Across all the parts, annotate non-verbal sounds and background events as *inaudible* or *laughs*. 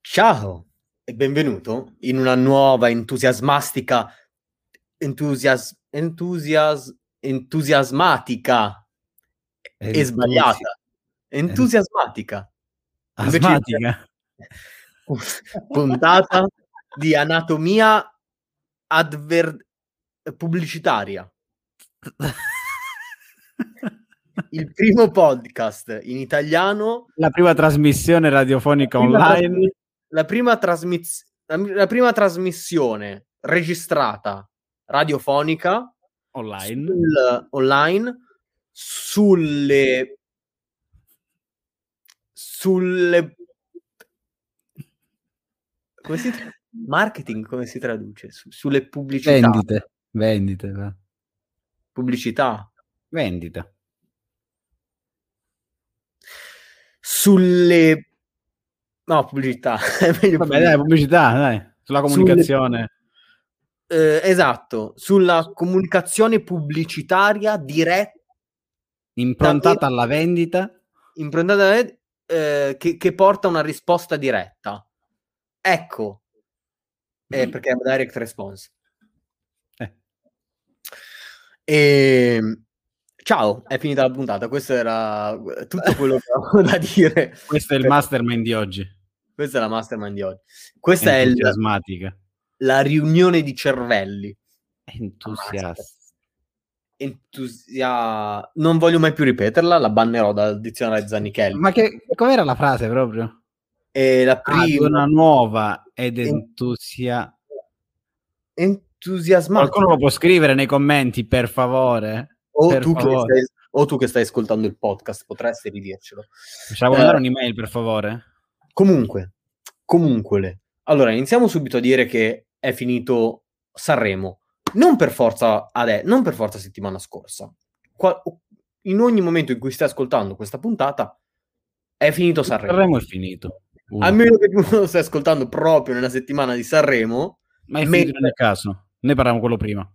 Ciao! E benvenuto in una nuova entusiasmastica entusias, entusias, entusiasmatica. E sbagliata. Entusiasmatica. Asmatica. *laughs* puntata di anatomia adver- pubblicitaria *laughs* il primo podcast in italiano La prima trasmissione radiofonica prima online. trasmi- la prima, la, la prima trasmissione registrata radiofonica online. sul- online sulle sulle come si tra- marketing come si traduce Su- sulle pubblicità Vendite. Vendite. va. pubblicità Vendita. Sulle no pubblicità *laughs* è meglio Vabbè, dai, pubblicità, dai. Sulla comunicazione. Eh, esatto sulla comunicazione pubblicitaria diretta Improntata alla vendita. improntata eh, che, che porta una risposta diretta. Ecco, eh, perché è direct response. Eh. E... Ciao, è finita la puntata. Questo era tutto quello che avevo da dire. Questo è il mastermind di oggi. Questa è la mastermind di oggi. Questa è il- Entusiasmatica. la riunione di cervelli. Entusiasta. Entusia... Non voglio mai più ripeterla, la bannerò dal dizionario Zanichelli. Ma che, com'era la frase proprio? E la Ah, prima... una nuova ed entusia... entusiasmante. Qualcuno lo può scrivere nei commenti, per favore? O tu, stai, o tu che stai ascoltando il podcast potresti ridircelo. Facciamo Eh. mandare un'email, per favore? Comunque, comunque, allora iniziamo subito a dire che è finito Sanremo. Non per forza, ade- non per forza settimana scorsa. Qua- in ogni momento in cui stai ascoltando questa puntata è finito Sanremo. Sanremo è finito. Uno. A meno che tu *laughs* non lo stai ascoltando proprio nella settimana di Sanremo. Ma è finito nel caso. Noi parlavamo quello prima.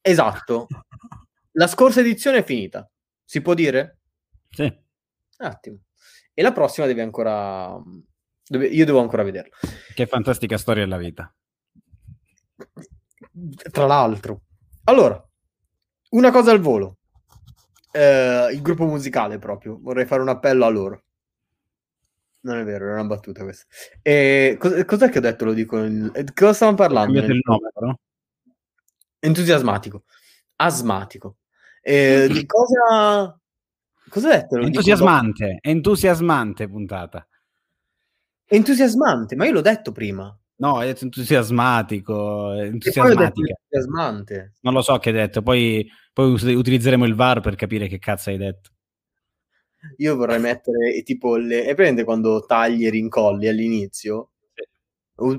Esatto. *laughs* La scorsa edizione è finita. Si può dire? Sì. Un attimo. E la prossima deve ancora... dove- Io devo ancora vederla. Che fantastica storia della vita. Tra l'altro. Allora, una cosa al volo. Eh, il gruppo musicale proprio. Vorrei fare un appello a loro. Non è vero, era una battuta questa. E cos- cos'è che ho detto? Lo dico. in- eh, Cosa stavamo parlando? Nel- nome. Entusiasmatico. Asmatico. Eh, di *laughs* cosa... Cosa ho detto? Entusiasmante, entusiasmante puntata. Entusiasmante, ma io l'ho detto prima. No, hai detto entusiasmatico, entusiasmante. Non lo so che hai detto, poi, poi us- utilizzeremo il VAR per capire che cazzo hai detto. Io vorrei mettere eh, tipo le... E prende quando tagli e rincolli all'inizio?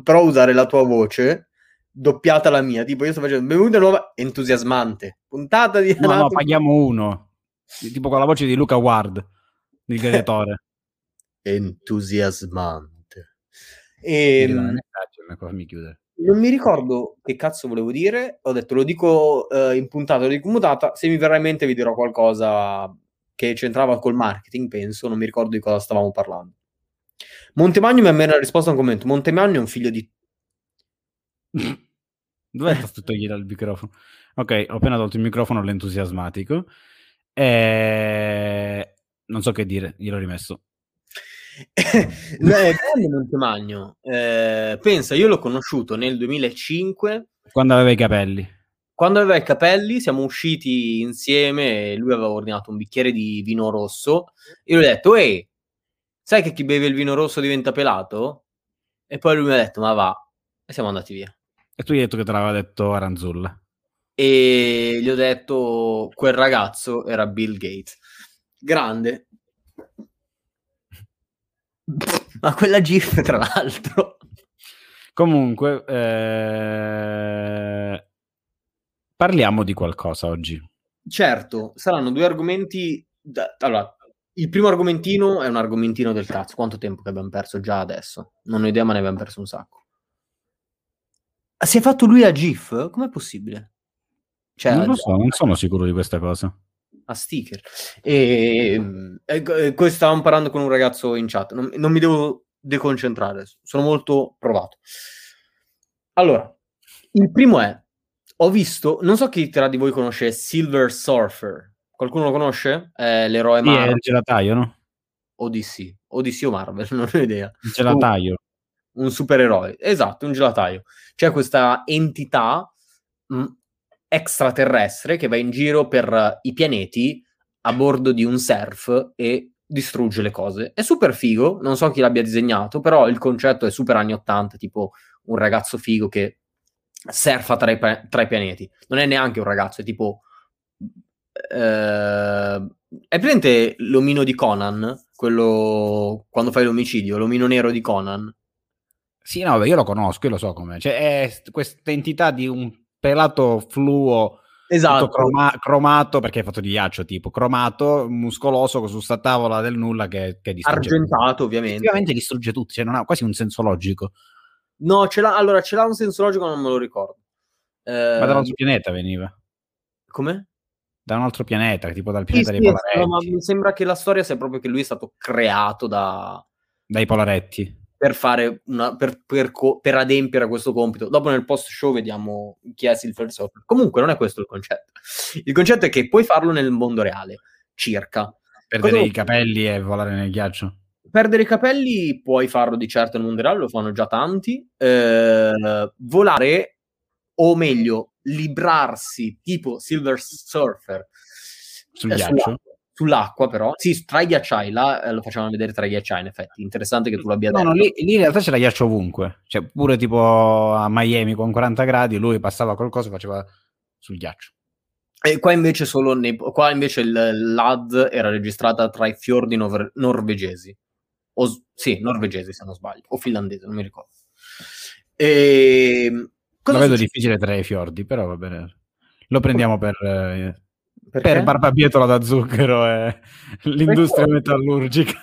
Però usare la tua voce doppiata la mia. Tipo io sto facendo benvenuta nuova entusiasmante. Puntata di No, no, paghiamo uno. Tipo con la voce di Luca Ward, il *laughs* gladiatore. Entusiasmante. Mi E, fammi chiudere. non mi ricordo che cazzo volevo dire. Ho detto lo dico eh, in puntata, lo dico in mutata. Se mi verrà in mente vi dirò qualcosa che c'entrava col marketing, penso. Non mi ricordo di cosa stavamo parlando. Montemagno mi ha risposto a un commento. Montemagno è un figlio di... *laughs* Dov'è stato togliere il microfono? Ok, ho appena tolto il microfono all'entusiasmatico. E... Non so che dire, gliel'ho rimesso. *laughs* Grande Montemagno. Eh, pensa, io l'ho conosciuto nel 2005 Quando aveva i capelli. quando aveva i capelli siamo usciti insieme e lui aveva ordinato un bicchiere di vino rosso io gli ho detto ehi sai che chi beve il vino rosso diventa pelato? e poi lui mi ha detto ma va e siamo andati via E tu gli hai detto che te l'aveva detto Aranzulla. e gli ho detto quel ragazzo era Bill Gates grande *laughs* Ma quella GIF, tra l'altro. Comunque, eh, parliamo di qualcosa oggi. Certo, saranno due argomenti. Da... Allora, il primo argomentino è un argomentino del cazzo. Quanto tempo che abbiamo perso già adesso? Non ho idea, ma ne abbiamo perso un sacco. Si è fatto lui a GIF? Com'è possibile? Cioè, non lo so, non sono sicuro di questa cosa. a sticker. E, e, e questo stavamo parlando con un ragazzo in chat. Non, non mi devo deconcentrare, sono molto provato. Allora, il primo è: ho visto, non so chi tra di voi conosce Silver Surfer. Qualcuno lo conosce? È l'eroe Sì, è Marvel il gelataio, no? o DC? O DC o Marvel, *laughs* non ho idea. Il gelataio. Un supereroe, esatto, un gelataio. C'è questa entità mh, extraterrestre che va in giro per eh, i pianeti a bordo di un surf e distrugge le cose. È super figo, non so chi l'abbia disegnato, però il concetto è super anni 80, tipo un ragazzo figo che surfa tra i, pa- tra i pianeti. Non è neanche un ragazzo, è tipo... eh, è presente l'omino di Conan? Quello quando fai l'omicidio, l'omino nero di Conan? Sì, no, beh, io lo conosco, io lo so com'è. Cioè, è st- questa entità di un pelato fluo, Esatto. tutto croma- cromato, perché è fatto di ghiaccio, tipo, cromato, muscoloso, su sta tavola del nulla che, che distrugge. argentato ovviamente. Effettivamente distrugge tutto, cioè non ha quasi un senso logico. No, ce l'ha, allora ce l'ha un senso logico, ma non me lo ricordo. Eh, Ma da un altro pianeta veniva. come? Da un altro pianeta, tipo dal Sì, pianeta sì, dei no, ma polaretti. mi sembra che la storia sia proprio che lui è stato creato da, Dai polaretti. Per fare una, per, per per adempiere a questo compito. Dopo nel post show vediamo chi è Silver Surfer. Comunque non è questo il concetto. Il concetto è che puoi farlo nel mondo reale, circa. Perdere Cosa- i capelli e volare nel ghiaccio. Perdere i capelli puoi farlo di certo nel mondo reale, lo fanno già tanti. Eh, volare, o meglio, librarsi tipo Silver Surfer Sul eh, ghiaccio. Sull'acqua, però. Sì, tra i ghiacciai, là eh, lo facevano vedere tra i ghiacciai, in effetti. Interessante che tu l'abbia No, detto. no, lì, lì in realtà c'era ghiaccio ovunque. Cioè, pure tipo a Miami con 40 gradi, lui passava qualcosa e faceva sul ghiaccio. E qua invece solo nei- qua invece il l'AD era registrata tra i fiordi nor- norvegesi. O, sì, norvegesi se non sbaglio, o finlandese, non mi ricordo. E, cosa Lo vedo succede? difficile tra i fiordi, però va bene. Lo prendiamo per, eh, Perché? per barbabietola da zucchero e l'industria fiordi? metallurgica.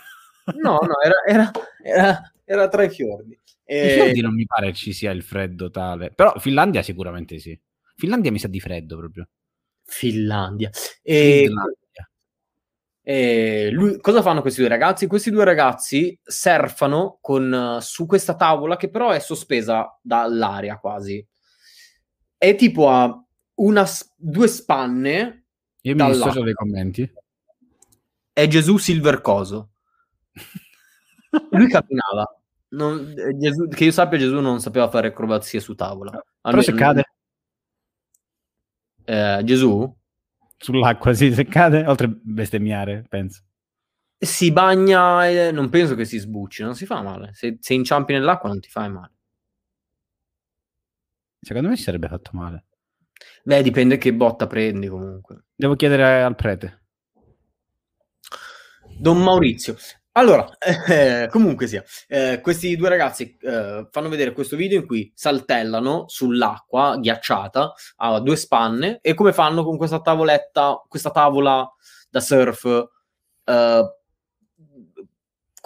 No, no, era, era- era- era tra i fiordi. I E- fiordi non mi pare ci sia il freddo tale. Però Finlandia sicuramente sì. Finlandia mi sa di freddo proprio. Finlandia. E, Finlandia. e lui- cosa fanno questi due ragazzi? Questi due ragazzi surfano con, eh, su questa tavola che però è sospesa dall'aria quasi. È tipo a una, due spanne. Io mi dissocio dai commenti. È Gesù Silver Coso. Lui camminava. Non- eh, Gesù- che io sappia, Gesù non sapeva fare acrobazie su tavola. Però se Almeno- cade Eh, Gesù sull'acqua, sì, se cade, oltre a bestemmiare, penso. si bagna e non penso che si sbucci, non si fa male. Se, se inciampi nell'acqua non ti fai male. Secondo me si sarebbe fatto male. Beh, dipende che botta prendi comunque. Devo chiedere al prete. Don Maurizio. Allora, *laughs* eh, comunque sia, eh, questi due ragazzi eh, fanno vedere questo video in cui saltellano sull'acqua ghiacciata a due spanne e come fanno con questa tavoletta, questa tavola da surf eh,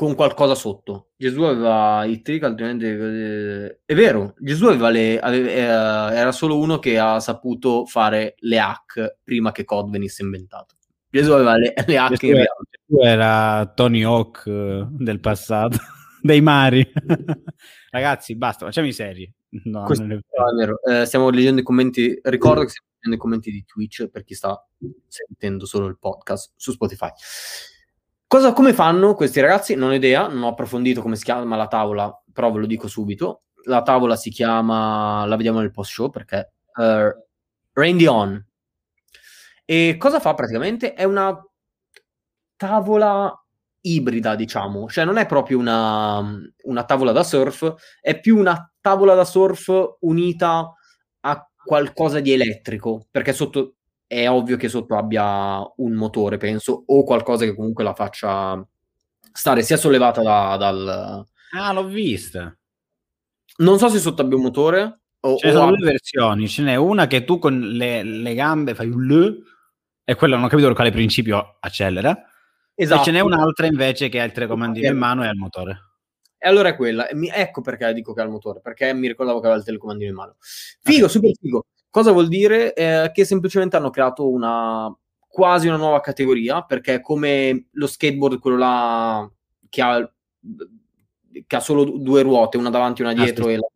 con qualcosa sotto. Gesù aveva i trick, altrimenti eh, è vero, Gesù aveva le, ave- eh, era solo uno che ha saputo fare le hack prima che COD venisse inventato. Gesù aveva le, le hack Gesù in era. Gesù era Tony Hawk eh, del passato, *laughs* dei mari. *laughs* Ragazzi, basta, facciamo i seri. No, Questo non è No, è vero. Eh, stiamo leggendo i commenti. Ricordo che stiamo leggendo i commenti di Twitch per chi sta sentendo solo il podcast su Spotify. Cosa, come fanno questi ragazzi? Non ho idea, non ho approfondito come si chiama la tavola, però ve lo dico subito. La tavola si chiama, la vediamo nel post show perché uh, Randy On. E cosa fa praticamente? È una tavola ibrida, diciamo, cioè non è proprio una, una tavola da surf, è più una tavola da surf unita a qualcosa di elettrico, perché sotto è ovvio che sotto abbia un motore, penso, o qualcosa che comunque la faccia stare sia sollevata da- dal, Ah, l'ho vista. Non so se sotto abbia un motore o, Ce ne sono due versioni. Ce n'è una che tu con le, le gambe fai un L e quella non ho capito quale principio accelera. Esatto. E ce n'è un'altra invece che ha il telecomandino in Ok. mano e ha il motore. E allora è quella. Mi- ecco perché dico che ha il motore, perché mi ricordavo che aveva il telecomandino in mano. Figo, super figo. Cosa vuol dire? Eh, che semplicemente hanno creato una quasi una nuova categoria, perché come lo skateboard, quello là che ha, che ha solo due ruote, una davanti e una Ah, dietro, sì. e, la,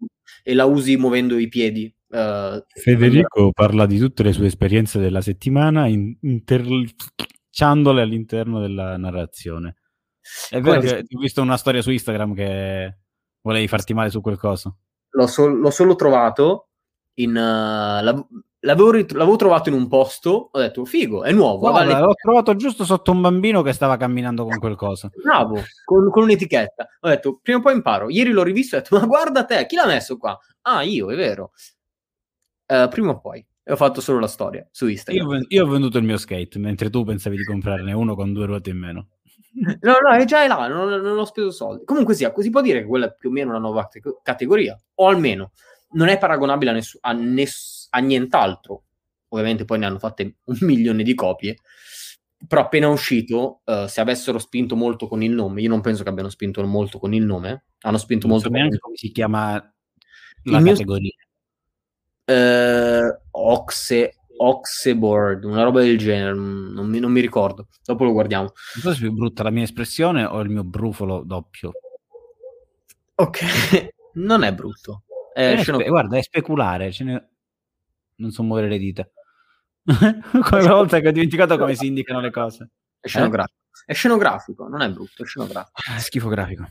e la usi muovendo i piedi. eh, Federico parla di tutte le sue esperienze della settimana in- interciandole all'interno della narrazione. È vero Come- che ho visto una storia su Instagram che volevi farti male su quel coso. l'ho, sol- l'ho solo trovato in... l'av- l'avevo, rit- l'avevo trovato in un posto, ho detto, figo, è nuovo. Guarda, vale- l'ho trovato giusto sotto un bambino che stava camminando con quel coso. Bravo, con, con un'etichetta. Ho detto, prima o poi imparo. Ieri l'ho rivisto e ho detto, ma guarda te, chi l'ha messo qua? Ah, io, è vero. Eh, prima o poi. E ho fatto solo la storia su Io, Instagram. ven- io ho venduto il mio skate, mentre tu pensavi di comprarne uno con due ruote in meno. No, no, è già là, non, non ho speso soldi. Comunque sia, si può dire che quella è più o meno una nuova cate- categoria, o almeno non è paragonabile a, ness- a ness- a nient'altro. Ovviamente poi ne hanno fatte un *laughs* milione di copie, però appena uscito, eh, se avessero spinto molto con il nome, io non penso che abbiano spinto molto con il nome, hanno spinto Non molto so neanche come si chiama la Il mio- categoria. eh, Oxe, Oxeboard, una roba del genere, mm, non mi, non mi ricordo. Dopo lo guardiamo. Non so se è più brutta la mia espressione o il mio brufolo doppio. Ok, *laughs* non è brutto. È Eh, spe- guarda, è speculare. ne- Non so muovere le dita. *laughs* come una volta che ho dimenticato come si indicano le cose. è scenografico. È scenografico, non è brutto, è scenografico. Ah, schifo grafico.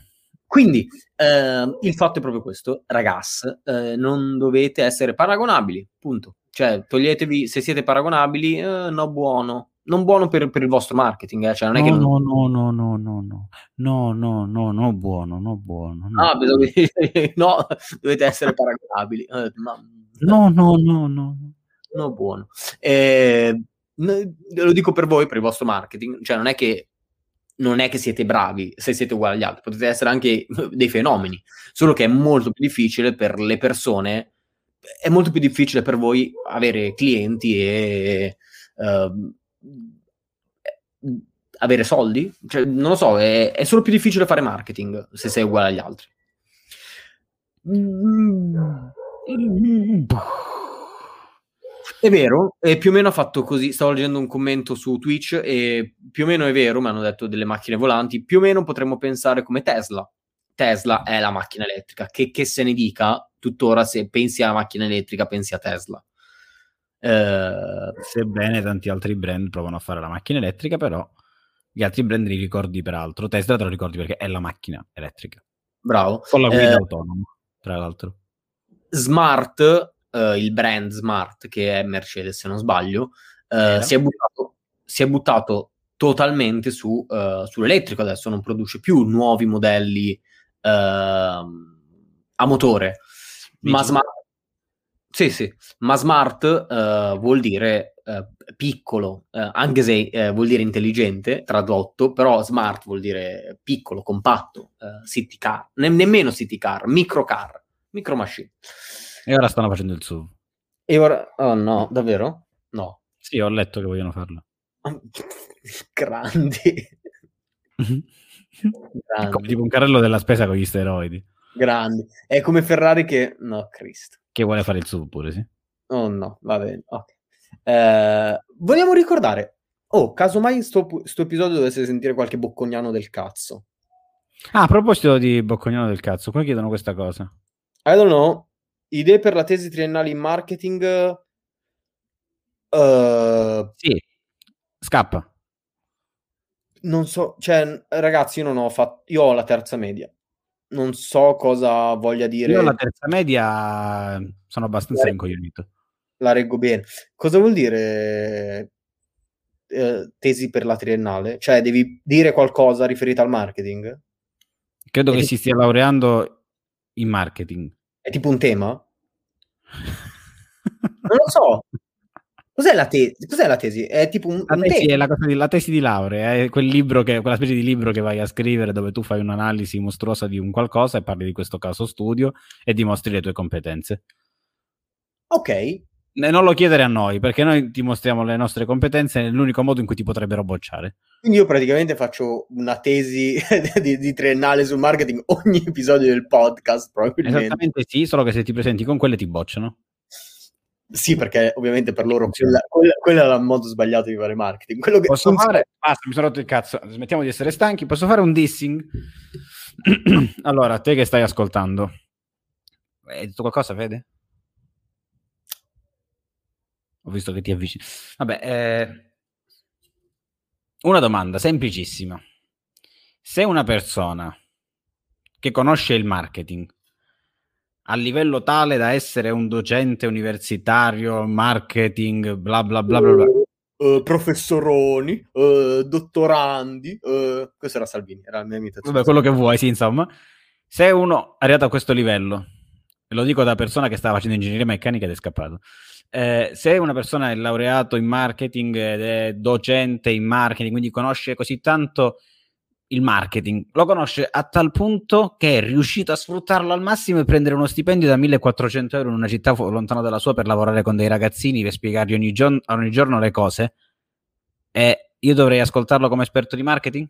Quindi ehm, il fatto è proprio questo, ragazzi, eh, non dovete essere paragonabili, punto. Cioè, toglietevi, se siete paragonabili, eh, no buono. Non buono per, per il vostro marketing, eh, cioè non è che... No, non- no, no, no, no, no, no, no, no, no, buono, no, buono. No, Ah, che- *laughs* no, dovete essere paragonabili. Eh, ma- no, no, no, no. no, buono. Eh, lo dico per voi, per il vostro marketing, cioè non è che non è che siete bravi se siete uguali agli altri, potete essere anche *laughs* dei fenomeni, solo che è molto più difficile per le persone, è molto più difficile per voi avere clienti e ehm, avere soldi, cioè, non lo so, è, è solo più difficile fare marketing se sei uguale agli altri. È vero, e più o meno ha fatto così. Stavo leggendo un commento su Twitch e più o meno è vero, mi hanno detto delle macchine volanti. Più o meno potremmo pensare come Tesla. Tesla è la macchina elettrica. Che, che se ne dica, tuttora se pensi alla macchina elettrica, pensi a Tesla. Eh, Sebbene tanti altri brand provano a fare la macchina elettrica, però gli altri brand li ricordi per altro. Tesla te lo ricordi perché è la macchina elettrica. bravo. Con la guida Eh, autonoma, tra l'altro. Smart, eh, il brand Smart, che è Mercedes se non sbaglio, eh, si, è buttato, si è buttato totalmente su, eh, sull'elettrico adesso, non produce più nuovi modelli ehm, a motore. Ma Dici? smart, sì, sì, ma smart eh, vuol dire eh, piccolo, eh, anche se eh, vuol dire intelligente, tradotto, però smart vuol dire piccolo, compatto, eh, city car, Ne- nemmeno city car, micro car, micro machine. E ora stanno facendo il SUV. E ora, oh no, davvero? No. Sì, ho letto che vogliono farlo. *laughs* Grandi, *laughs* È come grandi, tipo un carrello della spesa con gli steroidi. grandi. È come Ferrari che... No, Cristo. Che vuole fare il SUV pure, sì. Oh no, va bene. ok. Eh, vogliamo ricordare... Oh, casomai sto, sto episodio dovesse sentire qualche boccognano del cazzo. Ah, a proposito di Boccognano del cazzo, qua chiedono questa cosa. I don't know. Idee per la tesi triennale in marketing... eh, Sì, scappa. non so, cioè, ragazzi, io non ho fatto... Io ho la terza media. Non so cosa voglia dire... Io alla terza media sono abbastanza Eh. incoglionito. la reggo bene. Cosa vuol dire eh, tesi per la triennale? Cioè, devi dire qualcosa riferito al marketing? Credo E che ti- si stia laureando in marketing. È tipo un tema? *laughs* Non lo so. Cos'è la tesi? Cos'è la tesi? È tipo un, La un tesi è la, cosa di, la tesi di laurea, è quel libro che, quella specie di libro che vai a scrivere dove tu fai un'analisi mostruosa di un qualcosa e parli di questo caso studio e dimostri le tue competenze. Ok, non lo chiedere a noi, perché noi ti mostriamo le nostre competenze nell'unico modo in cui ti potrebbero bocciare. quindi io praticamente faccio una tesi *laughs* di, di triennale sul marketing ogni episodio del podcast, probabilmente. Esattamente sì, solo che se ti presenti con quelle ti bocciano. Sì, perché ovviamente per loro quella, quella, quello è il modo sbagliato di fare marketing. Quello che Posso fare? Basta, mi sono rotto il cazzo. Smettiamo di essere stanchi. Posso fare un dissing? *clears throat* allora, te che stai ascoltando, hai detto qualcosa, Fede? Ho visto che ti avvicini. Vabbè, eh, una domanda semplicissima. Se una persona che conosce il marketing a livello tale da essere un docente universitario, marketing, bla bla bla bla bla, Eh, professoroni, eh, dottorandi, eh, questo era Salvini, era la mia imitazione. Vabbè, quello che vuoi, sì, insomma. Se uno è arrivato a questo livello, e lo dico da persona che stava facendo ingegneria meccanica ed è scappato, eh, se una persona è laureato in marketing ed è docente in marketing, quindi conosce così tanto il marketing, lo conosce a tal punto che è riuscito a sfruttarlo al massimo e prendere uno stipendio da 1400 euro in una città lontana dalla sua per lavorare con dei ragazzini, per spiegargli ogni, giorno- ogni giorno le cose, e io dovrei ascoltarlo come esperto di marketing?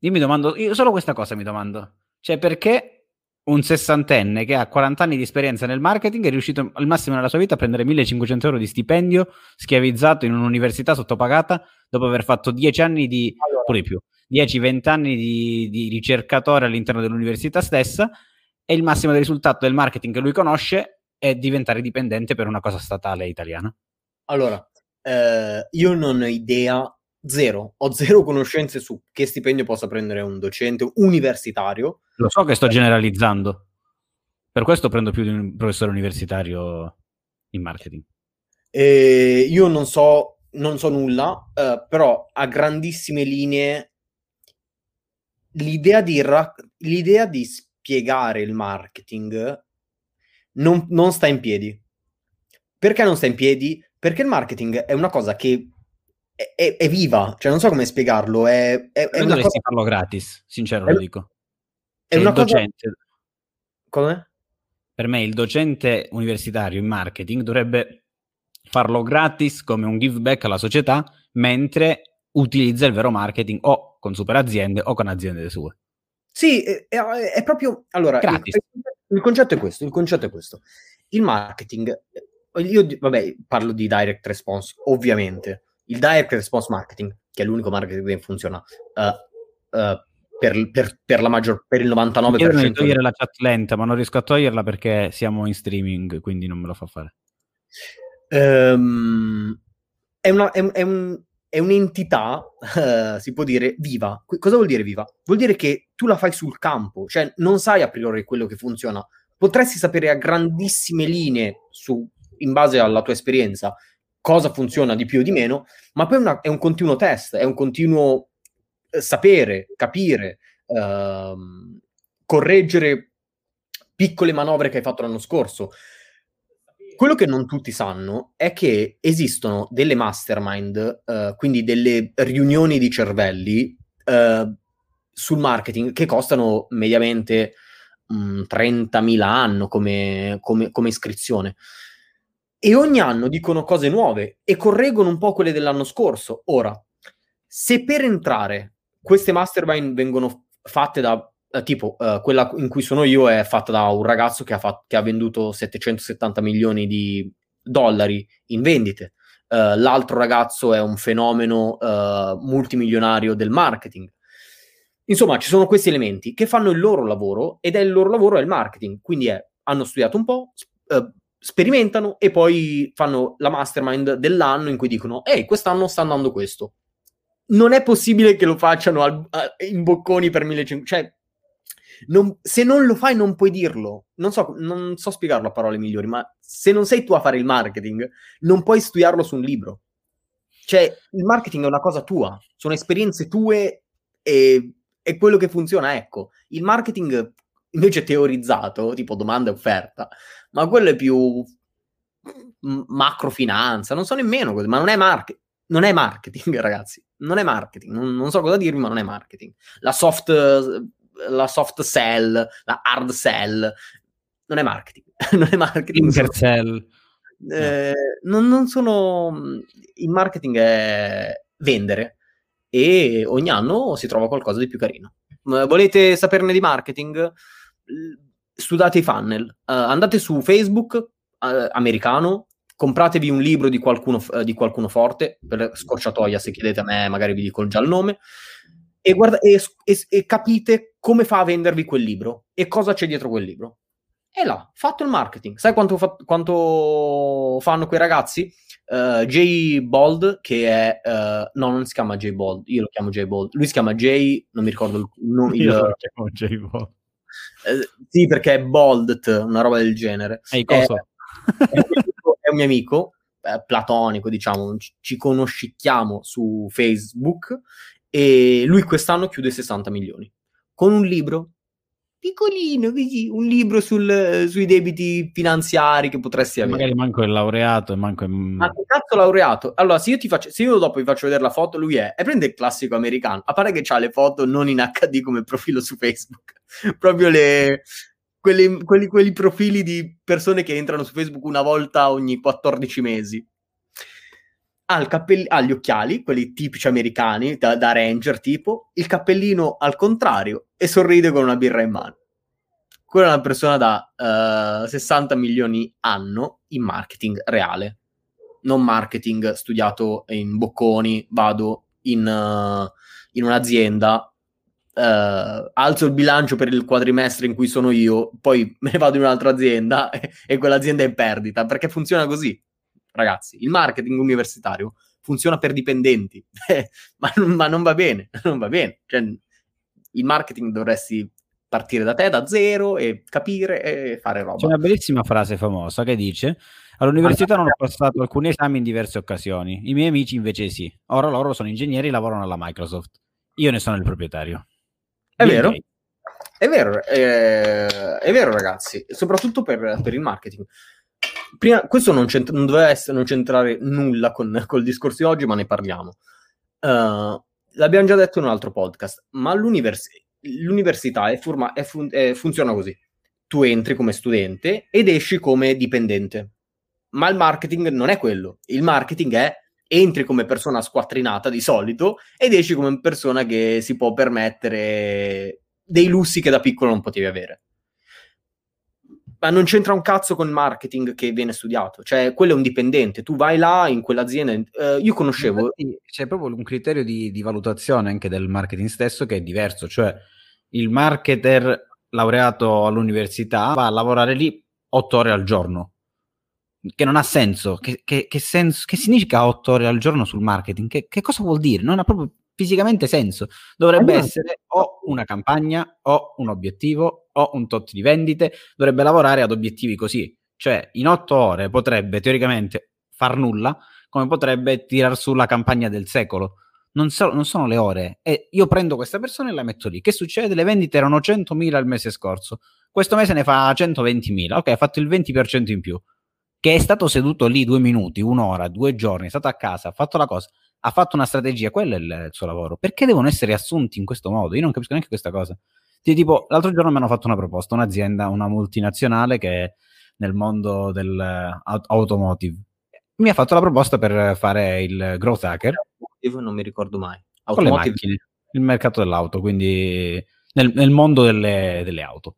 Io mi domando, io solo questa cosa mi domando. Cioè, perché un sessantenne che ha 40 anni di esperienza nel marketing è riuscito al massimo nella sua vita a prendere 1500 euro di stipendio, schiavizzato in un'università sottopagata, dopo aver fatto 10 anni di, Allora, pure più, 10-20 anni di, di ricercatore all'interno dell'università stessa, e il massimo del risultato del marketing che lui conosce è diventare dipendente per una cosa statale italiana. allora, eh, io non ho idea, zero, ho zero conoscenze su che stipendio possa prendere un docente universitario. Lo so che sto generalizzando, per questo prendo più di un professore universitario in marketing. E io non so, non so nulla, eh, però a grandissime linee l'idea di, ra- l'idea di spiegare il marketing non, non sta in piedi. Perché non sta in piedi? Perché il marketing è una cosa che è, è- è viva, cioè non so come spiegarlo, è, è- è dovresti cosa... farlo gratis, sincero È- lo dico. È Cioè, una cosa... docente, Come? per me il docente universitario in marketing dovrebbe farlo gratis come un give back alla società, mentre utilizza il vero marketing o con super aziende o con aziende sue. Sì, è, è- proprio... Allora, il, Gratis. il concetto è questo, il concetto è questo. Il marketing, io vabbè, parlo di direct response, ovviamente. Il direct response marketing, che è l'unico marketing che funziona eh, eh, per, per- per la maggior, per il Mi chiedono di 99%. togliere la chat lenta, ma non riesco a toglierla perché siamo in streaming, quindi non me lo fa fare. Ehm, è, una- è è un- è un'entità, eh, si può dire, viva. Qu- Cosa vuol dire viva? Vuol dire che tu la fai sul campo, cioè non sai a priori quello che funziona. Potresti sapere a grandissime linee, su- in base alla tua esperienza, cosa funziona di più o di meno, ma poi una- è un continuo test, è un continuo eh, sapere, capire, ehm, correggere piccole manovre che hai fatto l'anno scorso. Quello che non tutti sanno è che esistono delle mastermind, eh, quindi delle riunioni di cervelli eh, sul marketing che costano mediamente mh, 30.000 anno come, come- come iscrizione. E ogni anno dicono cose nuove e correggono un po' quelle dell'anno scorso. Ora, se per entrare queste mastermind vengono fatte da eh, tipo eh, quella in cui sono io è fatta da un ragazzo che ha, fat- che ha venduto 770 milioni di dollari in vendite. Eh, l'altro ragazzo è un fenomeno eh, multimilionario del marketing. Insomma, ci sono questi elementi che fanno il loro lavoro ed è il loro lavoro è il marketing. Quindi è, hanno studiato un po', s- eh, sperimentano e poi fanno la mastermind dell'anno in cui dicono: Ehi, quest'anno sta andando questo. Non è possibile che lo facciano al- a- in bocconi per 1500. Cioè, non- se non lo fai, non puoi dirlo. Non so, non so spiegarlo a parole migliori, ma se non sei tu a fare il marketing, non puoi studiarlo su un libro. Cioè, il marketing è una cosa tua, sono esperienze tue e, e quello che funziona, ecco. Il marketing invece teorizzato, tipo domanda e offerta, ma quello è più macrofinanza, non so nemmeno, ma non è marketing. Non è marketing, *laughs* ragazzi. Non è marketing. Non, non, so cosa dirvi, ma non è marketing. La soft, la soft sell, la hard sell, non è marketing. *laughs* non è marketing. Intersell. Eh, no. non, non sono. Il marketing è vendere e ogni anno si trova qualcosa di più carino. Volete saperne di marketing? Studiate i funnel. Uh, andate su Facebook uh, americano, compratevi un libro di qualcuno, uh, di qualcuno forte, per scorciatoia se chiedete a me magari vi dico già il nome, e, guarda- e, e, e capite come fa a vendervi quel libro e cosa c'è dietro quel libro. E là, fatto il marketing. Sai quanto, fa- quanto fanno quei ragazzi? Uh, Jay Bold, che è... Uh, no, non si chiama Jay Bold, io lo chiamo Jay Bold. Lui si chiama Jay, non mi ricordo il... No, il io lo chiamo Jay Bold. Uh, sì, perché è Bold, una roba del genere. Ehi, cosa? È, è, un mio amico, eh, platonico, diciamo, ci conoscicchiamo su Facebook e lui quest'anno chiude 60 milioni. Con un libro piccolino, così, un libro sul, sui debiti finanziari che potresti avere. Magari manco è laureato e manco è... Ma che cazzo laureato? Allora, se io, ti faccio, se io dopo vi faccio vedere la foto, lui è, e prende il classico americano, a parte che ha le foto non in HD come profilo su Facebook, *laughs* proprio le... Quelli, quelli, quelli profili di persone che entrano su Facebook una volta ogni 14 mesi ha, cappell- ha, gli occhiali, quelli tipici americani, da, da, ranger tipo, il cappellino al contrario e sorride con una birra in mano. Quella è una persona da uh, eh, 60 milioni anno in marketing reale, non marketing studiato in bocconi, vado in, uh, in un'azienda, uh, alzo il bilancio per il quadrimestre in cui sono io, poi me ne vado in un'altra azienda e, *laughs* e quell'azienda è in perdita, perché funziona così ragazzi, il marketing universitario funziona per dipendenti, *laughs* ma, ma, non va bene, *laughs* non va bene. Cioè, il marketing dovresti partire da te, da zero, e capire e fare roba. C'è una bellissima frase famosa che dice all'università non ho passato alcuni esami in diverse occasioni, i miei amici invece sì. Ora loro sono ingegneri e lavorano alla Microsoft. Io ne sono il proprietario. È Bill vero. È vero, è, è vero ragazzi, soprattutto per, per il marketing prima, questo non, non doveva essere, non c'entrare nulla con, col discorso di oggi, ma ne parliamo. Uh, l'abbiamo già detto in un altro podcast, ma l'univers- l'università è forma- è fun- è funziona così. Tu entri come studente ed esci come dipendente. Ma il marketing non è quello. Il marketing è entri come persona squattrinata di solito ed esci come persona che si può permettere dei lussi che da piccolo non potevi avere ma non c'entra un cazzo con il marketing che viene studiato, cioè quello è un dipendente, tu vai là in quell'azienda, eh, io conoscevo... Infatti, c'è proprio un criterio di, di, valutazione anche del marketing stesso che è diverso, cioè il marketer laureato all'università va a lavorare lì otto ore al giorno, che non ha senso, che, che, che, senso, che significa otto ore al giorno sul marketing? Che, che cosa vuol dire? Non ha proprio fisicamente senso. Dovrebbe allora. essere o una campagna o un obiettivo o un tot di vendite. Dovrebbe lavorare ad obiettivi così. Cioè, in otto ore potrebbe teoricamente far nulla, come potrebbe tirar su la campagna del secolo. Non, so, non sono le ore. E io prendo questa persona e la metto lì. Che succede? Le vendite erano 100.000 il mese scorso. Questo mese ne fa 120.000. Ok, ha fatto il 20% in più. Che è stato seduto lì due minuti, un'ora, due giorni, è stato a casa, ha fatto la cosa ha fatto una strategia, quello è il, suo lavoro. Perché devono essere assunti in questo modo? Io non capisco neanche questa cosa. Tipo, l'altro giorno mi hanno fatto una proposta, un'azienda, una multinazionale che è nel mondo dell'automotive. Mi ha fatto la proposta per fare il growth hacker. Non mi ricordo mai. Automotive. Macchine, il mercato dell'auto, quindi nel, nel mondo delle, delle, auto.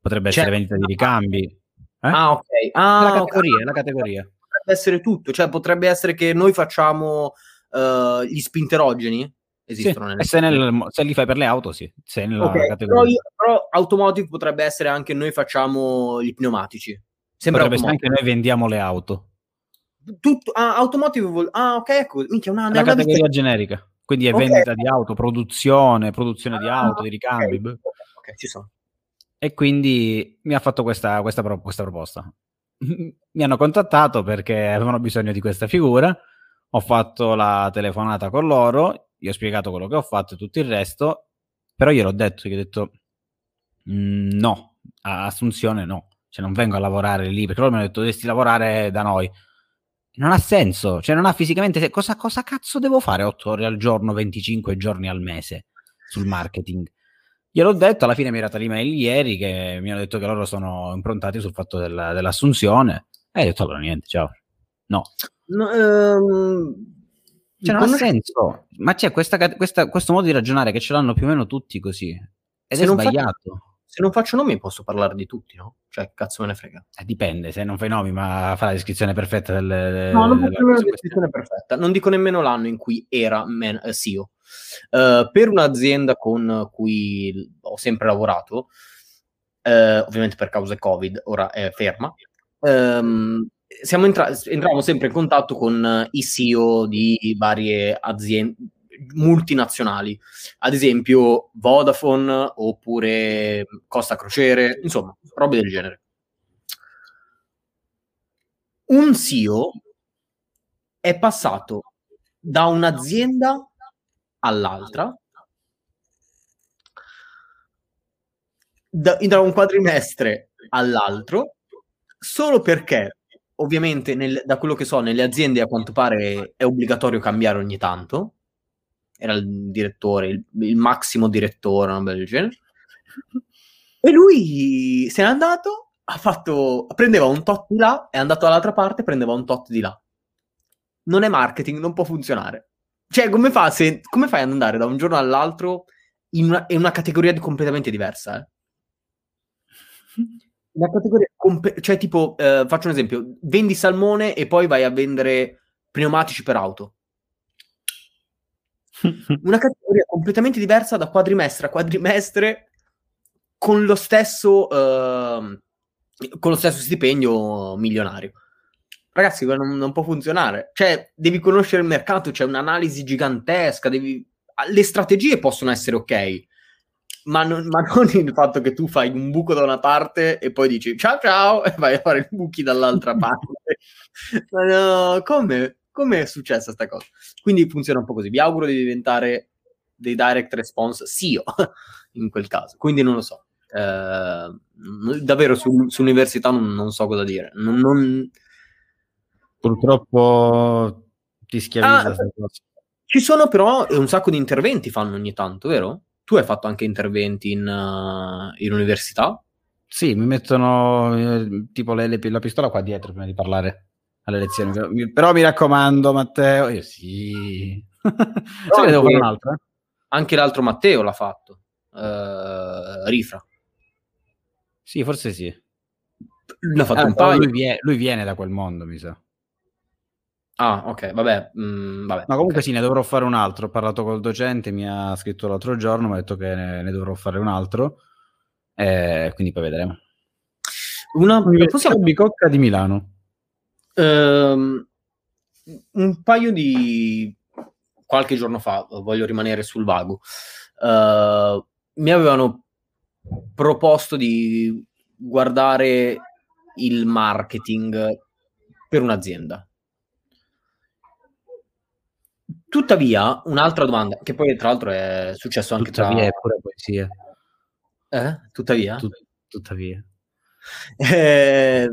Potrebbe essere cioè, vendita di ricambi. Eh? Ah, ok. Ah, la categoria, okay. la categoria. Potrebbe essere tutto, cioè potrebbe essere che noi facciamo uh, gli spinterogeni esistono sì, se, nel, se, li fai per le auto, sì. Se okay, però, io, però, automotive potrebbe essere anche noi facciamo gli pneumatici. Sembra potrebbe essere anche noi vendiamo le auto. Tutto, ah, automotive vuol, ah, ok, ecco, minchia, una, una categoria vista... generica. Quindi è okay. vendita di auto, produzione, produzione ah, di auto, di ricambi. Okay. ok, ci sono. E quindi mi ha fatto questa, questa, questa proposta. *laughs* mi hanno contattato perché avevano bisogno di questa figura ho fatto la telefonata con loro, gli ho spiegato quello che ho fatto e tutto il resto, però gliel'ho detto, gli ho detto mm, no, a Assunzione no, cioè non vengo a lavorare lì perché loro mi hanno detto dovresti lavorare da noi. Non ha senso, cioè non ha fisicamente cosa, cosa cazzo devo fare 8 ore al giorno, 25 giorni al mese sul marketing? Gliel'ho detto, alla fine mi è arrivata l'email ieri che mi hanno detto che loro sono improntati sul fatto della, dell'assunzione e ho detto allora niente, ciao. No. no ehm, cioè non ha senso, ma c'è questa, questa, questo modo di ragionare che ce l'hanno più o meno tutti così ed è sbagliato. Faccio, se non faccio nomi posso parlare di tutti, no? Cioè, cazzo me ne frega. Eh, dipende, se non fai nomi, ma fa la descrizione perfetta del... No, non faccio la descrizione perfetta. Non dico nemmeno l'anno in cui era man, eh, CEO. Uh, per un'azienda con cui ho sempre lavorato, uh, ovviamente per cause Covid, ora è ferma, um, siamo entra- entravamo sempre in contatto con i CEO di varie aziende multinazionali, ad esempio Vodafone oppure Costa Crociere, insomma, robe del genere. Un CEO è passato da un'azienda all'altra da, da un quadrimestre all'altro solo perché ovviamente nel, da quello che so nelle aziende a quanto pare è obbligatorio cambiare ogni tanto era il direttore, il, il massimo direttore, una del genere. E lui se n'è andato, ha fatto, prendeva un tot di là, è andato dall'altra parte, prendeva un tot di là. Non è marketing, non può funzionare. Cioè, come, fa se, come fai ad andare da un giorno all'altro in una, in una categoria completamente diversa? Eh? Una categoria, comp- cioè tipo, eh, faccio un esempio, vendi salmone e poi vai a vendere pneumatici per auto *laughs* una categoria completamente diversa da quadrimestre a quadrimestre con lo stesso, uh, con lo stesso stipendio milionario. Ragazzi, non, non, può funzionare. Cioè, devi conoscere il mercato, c'è un'analisi gigantesca, devi... le strategie possono essere ok, ma non, ma non, il fatto che tu fai un buco da una parte e poi dici ciao ciao e vai a fare i buchi dall'altra *laughs* parte. ma no, come? Come è successa questa cosa? Quindi funziona un po' così. Vi auguro di diventare dei direct response SEO *laughs* in quel caso. Quindi non lo so. Eh, davvero su, sull'università non, non, so cosa dire. Non, non... Purtroppo ti schiavizza. Ah, ci sono però un sacco di interventi fanno ogni tanto, vero? Tu hai fatto anche interventi in, uh, in università? Sì, mi mettono eh, tipo le, le, la pistola qua dietro prima di parlare alle lezioni. Però mi raccomando, Matteo, io sì. *laughs* No, devo fare un'altra? Anche l'altro Matteo l'ha fatto. Uh, Rifra. Sì, forse sì. L'ha fatto ah, un paio. Lui lui viene, da quel mondo, mi sa. Ah, ok, vabbè. Mm, vabbè Ma comunque okay. sì, ne dovrò fare un altro. Ho parlato col docente, mi ha scritto l'altro giorno, mi ha detto che ne, ne dovrò fare un altro. Eh, quindi poi vedremo. Una possiamo... Bicocca di Milano. Um, un paio di qualche giorno fa, voglio rimanere sul vago, uh, mi avevano proposto di guardare il marketing per un'azienda. Tuttavia, un'altra domanda, che poi tra l'altro è successo anche tuttavia tra... è pure poesia. Eh? Tuttavia? Tut- tuttavia. Eh,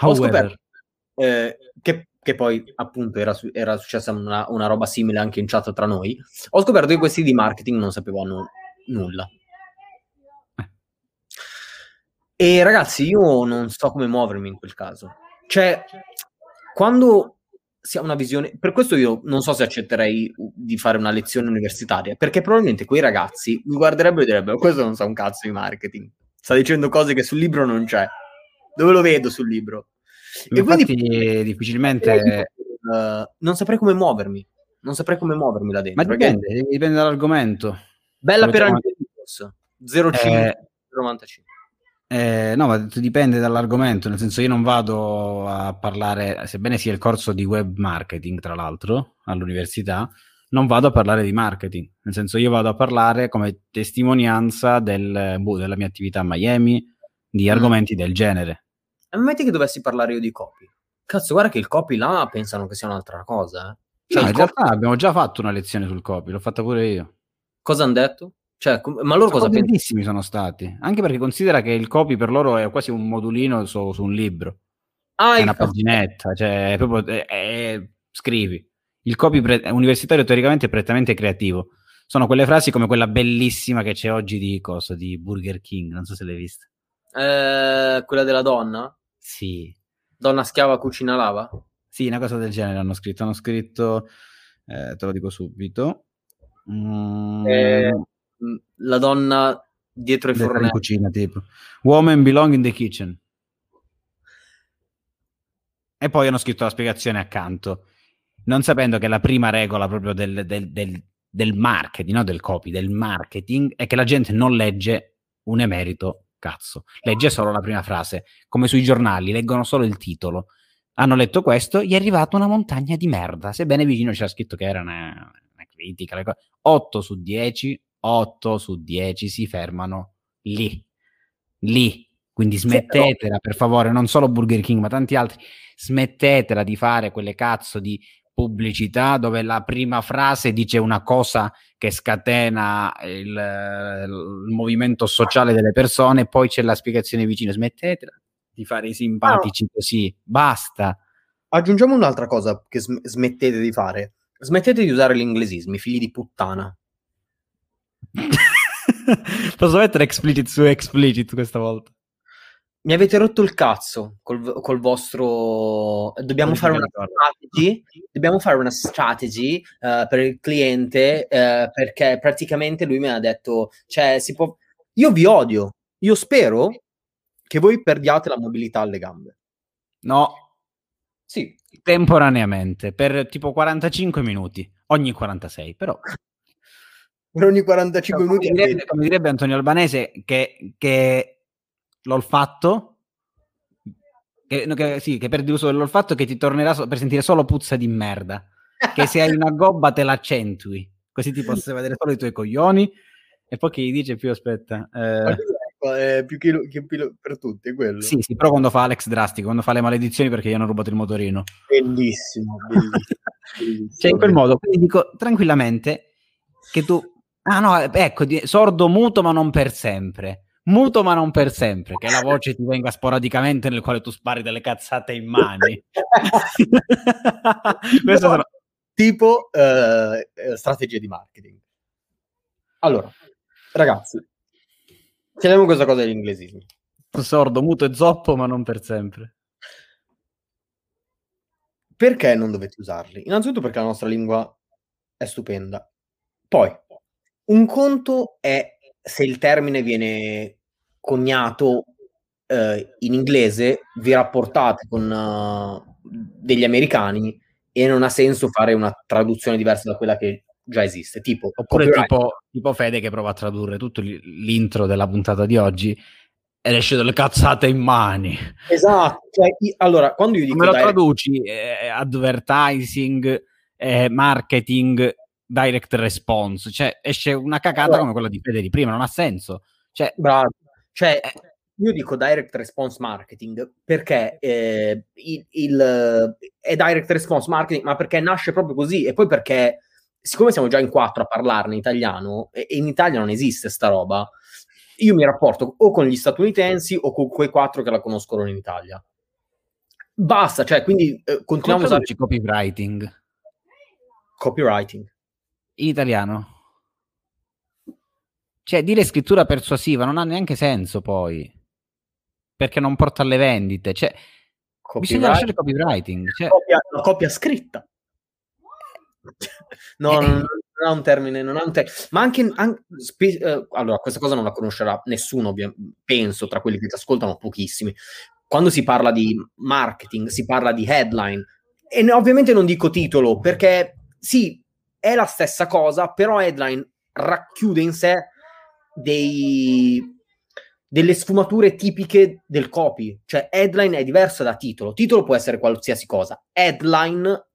ho scoperto eh, che, che, poi appunto era, su, era successa una, una, roba simile anche in chat tra noi, ho scoperto che questi di marketing non sapevano nulla. E ragazzi, io non so come muovermi in quel caso. Cioè, quando si ha una visione, per questo io non so se accetterei di fare una lezione universitaria, perché probabilmente quei ragazzi mi guarderebbero e direbbero: Questo non sa un cazzo di marketing, sta dicendo cose che sul libro non c'è. Dove lo vedo sul libro? E quindi difficilmente uh, non saprei come muovermi. Non saprei come muovermi là dentro. Ma dipende, perché... dipende dall'argomento. Bella per Angelicos 05 95. Eh, no, ma dipende dall'argomento, nel senso io non vado a parlare, sebbene sia il corso di web marketing, tra l'altro, all'università, non vado a parlare di marketing, nel senso io vado a parlare come testimonianza del, boh, della mia attività a Miami, di mm. argomenti del genere. Metti che dovessi parlare io di copy. Cazzo, guarda che il copy là pensano che sia un'altra cosa. Eh. Cioè, no, in copy... realtà abbiamo già fatto una lezione sul copy, l'ho fatta pure io. Cosa hanno detto? Cioè, ma loro cosa pensano? Sono stati, anche perché considera che il copy per loro è quasi un modulino su, su un libro. Ah, è una paginetta, cioè è proprio è- è- scrivi. Il copy pre- universitario teoricamente è prettamente creativo. Sono quelle frasi come quella bellissima che c'è oggi di cosa di Burger King, non so se l'hai vista. eh, quella della donna? Sì. Donna schiava cucina lava? Sì, una cosa del genere hanno scritto. Hanno scritto, eh, te lo dico subito. Mm, Eh, La donna dietro i lettera in fornelli. cucina, tipo. Woman belong in the kitchen. E poi hanno scritto la spiegazione accanto, non sapendo che la prima regola proprio del, del, del, del marketing, no del copy, del marketing, è che la gente non legge un emerito cazzo, legge solo la prima frase, come sui giornali, leggono solo il titolo. Hanno letto questo, gli è arrivata una montagna di merda, sebbene vicino c'era scritto che era una, una critica. le co- 8 su 10, 8 su 10 si fermano lì, lì. Quindi smettetela, per favore, non solo Burger King, ma tanti altri, smettetela di fare quelle cazzo di pubblicità dove la prima frase dice una cosa che scatena il, il movimento sociale delle persone e poi c'è la spiegazione vicino. Smettetela di fare i simpatici così, basta. Aggiungiamo un'altra cosa che sm- smettete di fare. Smettete di usare gli inglesismi, figli di puttana. *laughs* Posso mettere explicit su explicit questa volta? Mi avete rotto il cazzo col, col vostro. Dobbiamo fare. Dobbiamo fare una strategy eh, per il cliente eh, perché praticamente lui mi ha detto: cioè, si può. Io vi odio. Io spero che voi perdiate la mobilità alle gambe. No, Sì, temporaneamente, per tipo 45 minuti, ogni 46, però *laughs* per ogni 45 come minuti. direbbe, come direbbe Antonio Albanese che, che l'olfatto che, che- sì, che perdi l'uso dell'olfatto che ti tornerà so- per sentire solo puzza di merda che se hai una gobba te l'accentui così ti posso *laughs* vedere solo i tuoi coglioni e poi che gli dice più aspetta eh, Ecco, è più che, che pilo- per tutti, quello. sì, sì, però quando fa Alex Drastico quando fa le maledizioni perché gli hanno rubato il motorino Bellissimo, bellissimo. bellissimo. *laughs* cioè in quel modo quindi dico tranquillamente che tu ah no ecco di- sordo muto ma non per sempre muto ma non per sempre che la voce ti venga sporadicamente nel quale tu spari delle cazzate in mani *laughs* Queste sono- tipo eh, eh, strategie di marketing. Allora, ragazzi, chiediamo questa cosa degli inglesismi. sordo muto e zoppo ma non per sempre Perché non dovete usarli? Innanzitutto perché la nostra lingua è stupenda. Poi, un conto è se il termine viene coniato eh, in inglese, vi rapportate con eh, degli americani e non ha senso fare una traduzione diversa da quella che già esiste. Tipo, oppure tipo, tipo Fede che prova a tradurre tutto l'intro della puntata di oggi ed esce delle cazzate in mani Esatto. Cioè, i- allora, quando io dico come lo traduci Eh, advertising eh, marketing direct response cioè esce una cacata Allora- come quella di Fede di prima non ha senso cioè Bravo. Cioè, Eh. io dico direct response marketing perché eh, il, il- è direct response marketing, ma perché nasce proprio così e poi perché, siccome siamo già in quattro a parlarne italiano, e, e in Italia non esiste sta roba, io mi rapporto o con gli statunitensi o con quei quattro che la conoscono in Italia. Basta, cioè, quindi eh, continuiamo a usare traduci copywriting copywriting. In italiano cioè dire scrittura persuasiva non ha neanche senso poi perché non porta alle vendite cioè bisogna lasciare copywriting cioè, copia, la copia scritta. *laughs* No, non, non ha un termine, non ha un termine. Ma anche, an- spe- eh, allora, questa cosa non la conoscerà nessuno, penso, tra quelli che ti ascoltano, pochissimi. Quando si parla di marketing, si parla di headline. E ovviamente non dico titolo, perché sì, è la stessa cosa, però headline racchiude in sé dei, delle sfumature tipiche del copy. Cioè, headline è diversa da titolo. Titolo può essere qualsiasi cosa. Headline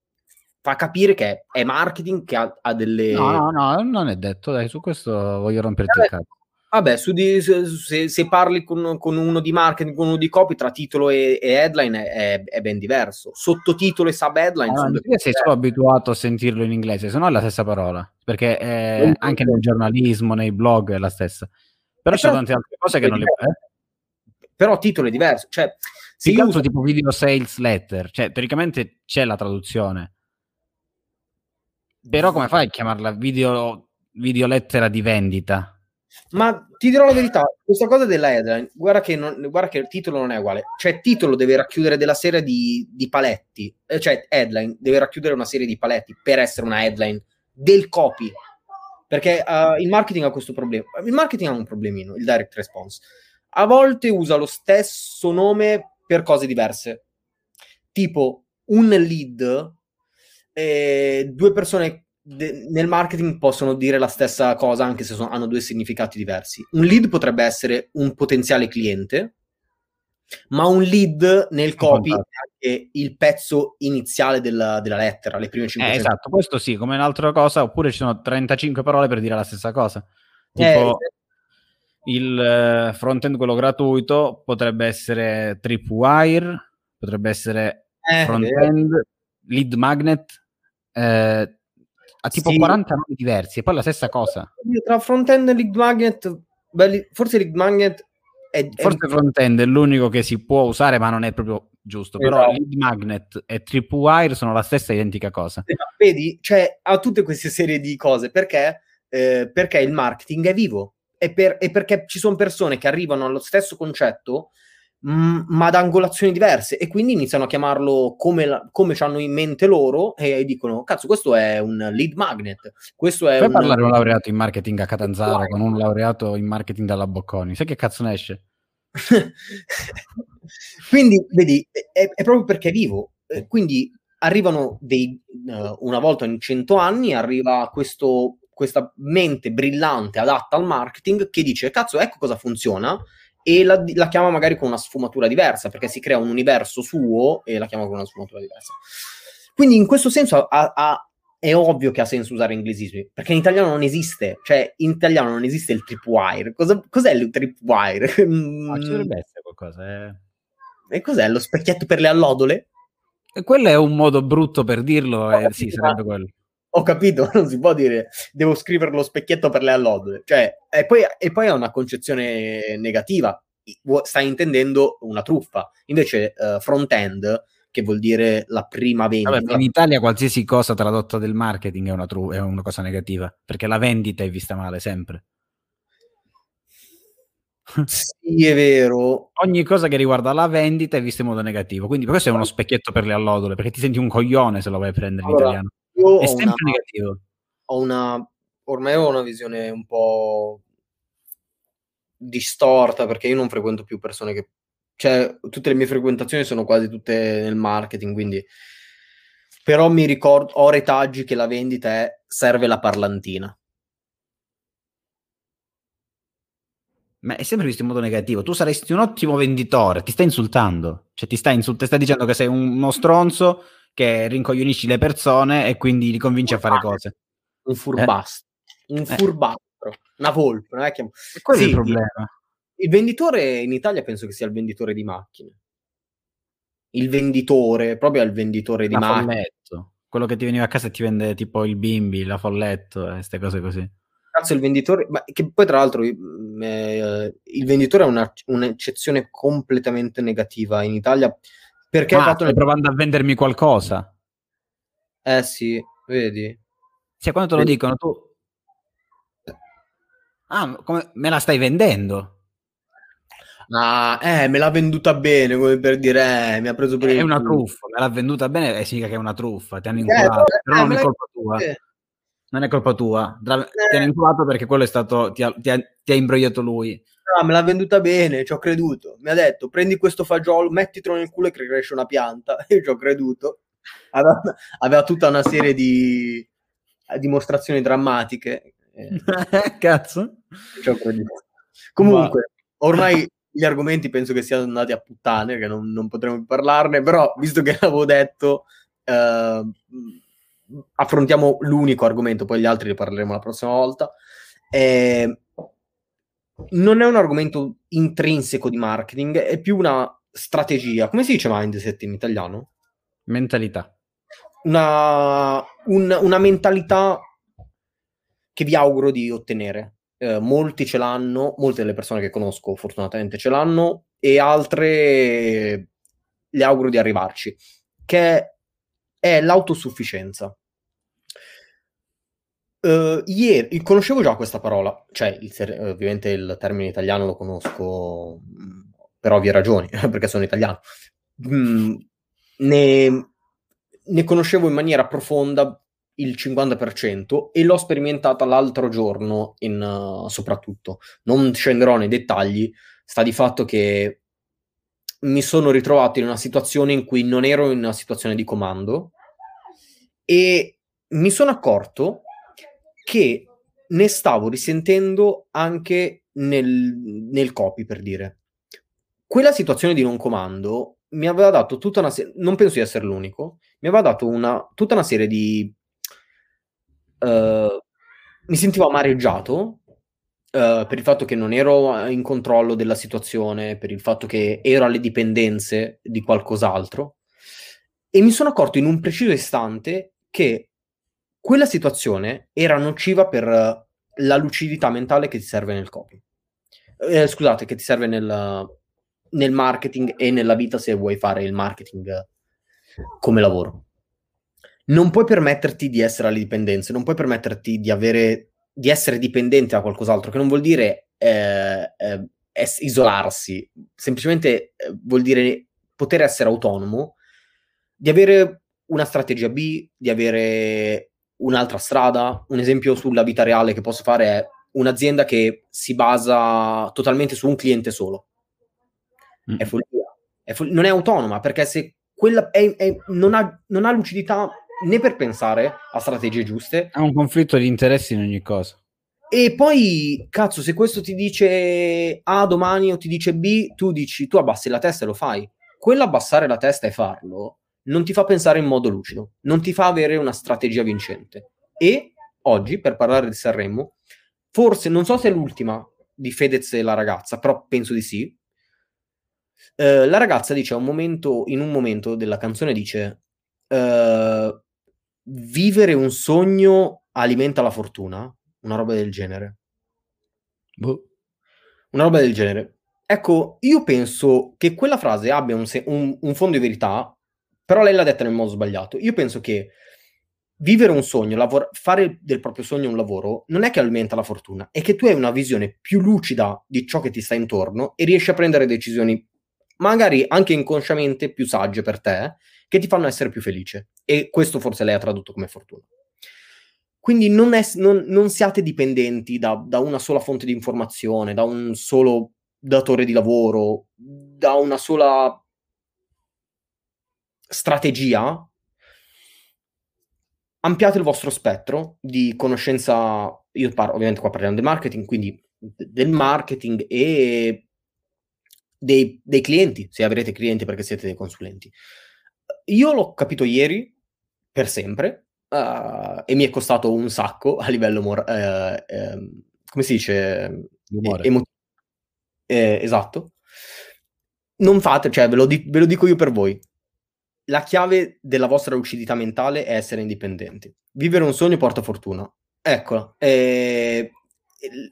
fa capire che è marketing, che ha, ha delle... no no no non è detto dai su questo voglio romperti il cazzo Vabbè, su di, se, se, parli con, con, uno di marketing, con uno di copy, tra titolo e, e headline è, è, ben diverso. Sottotitolo e sub-headline ah, sono sei solo abituato a sentirlo in inglese, se no è la stessa parola, perché è, anche nel giornalismo, nei blog è la stessa. Però ci sono tante altre cose che non le... Eh? Però titolo è diverso, cioè... Si uso uso... tipo video sales letter, cioè teoricamente c'è la traduzione. Però come fai a chiamarla video, video lettera di vendita? Ma ti dirò la verità, questa cosa della headline, guarda che, non, guarda che il titolo non è uguale. Cioè, il titolo deve racchiudere della serie di, di paletti, eh, cioè, headline deve racchiudere una serie di paletti per essere una headline del copy. Perché uh, il marketing ha questo problema. Il marketing ha un problemino, il direct response. A volte usa lo stesso nome per cose diverse. Tipo, un lead, eh, due persone de- nel marketing possono dire la stessa cosa anche se sono, hanno due significati diversi. Un lead potrebbe essere un potenziale cliente, ma un lead nel copy è anche il pezzo iniziale della, della lettera, le prime 5 eh, Esatto, questo sì, come un'altra cosa, oppure ci sono 35 parole per dire la stessa cosa. Tipo eh, il eh, front-end, quello gratuito, potrebbe essere tripwire, potrebbe essere eh, front-end, lead magnet, eh, ha tipo sì. 40 nomi diversi e poi la stessa cosa. Tra frontend e lead magnet, belli, forse lead magnet è, forse è... frontend è l'unico che si può usare, ma non è proprio giusto. Esatto. Però lead magnet e tripwire sono la stessa identica cosa. Esatto. Vedi, cioè ha tutte queste serie di cose perché, eh, perché il marketing è vivo e, per, e perché ci sono persone che arrivano allo stesso concetto Mm, ma ad angolazioni diverse e quindi iniziano a chiamarlo come, la, come ci hanno in mente loro e dicono cazzo questo è un lead magnet questo è Puoi un... parlare un laureato in marketing a Catanzaro con un laureato in marketing dalla Bocconi. Sai che cazzo ne esce? *laughs* quindi vedi è, è, proprio perché è vivo. Quindi arrivano dei uh, una volta in cento anni arriva questo, questa mente brillante adatta al marketing che dice cazzo ecco cosa funziona e la, la, chiama magari con una sfumatura diversa, perché si crea un universo suo e la chiama con una sfumatura diversa. Quindi in questo senso ha, ha, è ovvio che ha senso usare inglesismi, perché in italiano non esiste, cioè in italiano non esiste il tripwire. Cosa, cos'è il tripwire? Ma ci dovrebbe essere qualcosa. Eh. E cos'è lo specchietto per le allodole? E quello è un modo brutto per dirlo, eh, sì, sarebbe quello ho capito, *laughs* non si può dire devo scrivere lo specchietto per le allodole. Cioè, e poi, e poi è una concezione negativa, stai intendendo una truffa. Invece uh, front-end, che vuol dire la prima vendita... Vabbè, in Italia qualsiasi cosa tradotta del marketing è una, tru- è una cosa negativa, perché la vendita è vista male sempre. Sì, è vero. Ogni cosa che riguarda la vendita è vista in modo negativo. Quindi questo è uno specchietto per le allodole, perché ti senti un coglione se lo vai a prendere allora, in italiano. Io è sempre una, negativo. Ho una, ormai ho una visione un po' distorta perché io non frequento più persone che... Cioè, tutte le mie frequentazioni sono quasi tutte nel marketing, quindi... Però mi ricordo, ho retaggi che la vendita è serve la parlantina. Ma è sempre visto in modo negativo. Tu saresti un ottimo venditore, ti stai insultando. Cioè, ti stai, insult- stai dicendo che sei uno stronzo che rincoglionisci le persone e quindi li convinci a fare cose. Un furbastro, eh? un furbastro, una volpe, non è che... E quello sì, è il problema. Il venditore in Italia penso che sia il venditore di macchine. Il venditore, proprio il venditore di la macchine. Folletto. Quello che ti veniva a casa e ti vende tipo il bimbi, la folletto e queste cose così. Cazzo, il venditore, ma che poi tra l'altro eh, il venditore è una, un'eccezione completamente negativa in Italia perché ah, fatto stai provando a vendermi qualcosa. Eh sì, vedi. Cioè, quando te lo dicono, tu... Ah, come... me la stai vendendo? Ah, eh, me l'ha venduta bene, come per dire, eh, mi ha preso per È una truffa, me l'ha venduta bene eh, significa che è una truffa, ti hanno eh, inculato, eh, però non è colpa tua. Non è colpa tua, ti hanno inculato perché quello è stato, ti ha, ti ha, ti ha imbrogliato lui ah, me l'ha venduta bene, ci ho creduto. Mi ha detto, prendi questo fagiolo, mettitelo nel culo e cresce una pianta. *laughs* Io ci ho creduto. Aveva, aveva tutta una serie di dimostrazioni drammatiche. *laughs* Cazzo. Ci ho creduto. Comunque, ormai gli argomenti penso che siano andati a puttane, che non, non potremo più parlarne, però visto che *laughs* l'avevo detto, eh, affrontiamo l'unico argomento, poi gli altri ne parleremo la prossima volta. Eh, non è un argomento intrinseco di marketing, è più una strategia. Come si dice mindset in italiano? Mentalità. Una, un, una mentalità che vi auguro di ottenere. Eh, molti ce l'hanno, molte delle persone che conosco fortunatamente ce l'hanno e altre le auguro di arrivarci, che è l'autosufficienza. Uh, ieri conoscevo già questa parola, cioè il, ovviamente il termine italiano lo conosco per ovvie ragioni, *laughs* perché sono italiano. Mm, ne, ne, conoscevo in maniera profonda il 50% e l'ho sperimentata l'altro giorno in, uh, soprattutto. Non scenderò nei dettagli, sta di fatto che mi sono ritrovato in una situazione in cui non ero in una situazione di comando e mi sono accorto che ne stavo risentendo anche nel, nel copy, per dire. Quella situazione di non comando mi aveva dato tutta una serie, non penso di essere l'unico, mi aveva dato una, tutta una serie di... Uh, mi sentivo amareggiato Uh, per il fatto che non ero in controllo della situazione, per il fatto che ero alle dipendenze di qualcos'altro. E mi sono accorto in un preciso istante che quella situazione era nociva per la lucidità mentale che ti serve nel copy. Eh, scusate, che ti serve nel, nel marketing e nella vita se vuoi fare il marketing come lavoro. Non puoi permetterti di essere alle dipendenze, non puoi permetterti di avere di essere dipendente da qualcos'altro, che non vuol dire eh, eh, isolarsi, semplicemente eh, vuol dire poter essere autonomo, di avere una strategia B, di avere un'altra strada. Un esempio sulla vita reale che posso fare è un'azienda che si basa totalmente su un cliente solo. Mm. È follia. È fo- non è autonoma perché se quella è, è, non, ha, non, ha, lucidità né per pensare a strategie giuste. Ha un conflitto di interessi in ogni cosa. E poi, cazzo, se questo ti dice A domani o ti dice B, tu dici, tu abbassi la testa e lo fai. Quell'abbassare la testa e farlo non ti fa pensare in modo lucido, non ti fa avere una strategia vincente. E oggi, per parlare di Sanremo, forse, non so se è l'ultima di Fedez e la ragazza, però penso di sì. Eh, la ragazza dice un momento, in un momento della canzone dice eh, vivere un sogno alimenta la fortuna, una roba del genere. Boh. Una roba del genere. Ecco, io penso che quella frase abbia un, se- un, un fondo di verità però lei l'ha detta nel modo sbagliato. Io penso che vivere un sogno, lavor- fare del proprio sogno un lavoro, non è che alimenta la fortuna, è che tu hai una visione più lucida di ciò che ti sta intorno e riesci a prendere decisioni, magari anche inconsciamente, più sagge per te, che ti fanno essere più felice. E questo forse lei ha tradotto come fortuna. Quindi non, è, non, non siate dipendenti da, da una sola fonte di informazione, da un solo datore di lavoro, da una sola strategia, ampliate il vostro spettro di conoscenza. Io parlo, ovviamente qua parliamo del marketing, quindi del marketing e dei, dei, clienti, se avrete clienti perché siete dei consulenti. Io l'ho capito ieri, per sempre, uh, e mi è costato un sacco a livello, mor- eh, eh, come si dice? Emo- eh, esatto. Non fate, cioè ve lo, di- ve lo dico io per voi, la chiave della vostra lucidità mentale è essere indipendenti. Vivere un sogno porta fortuna. Eccola. Eh,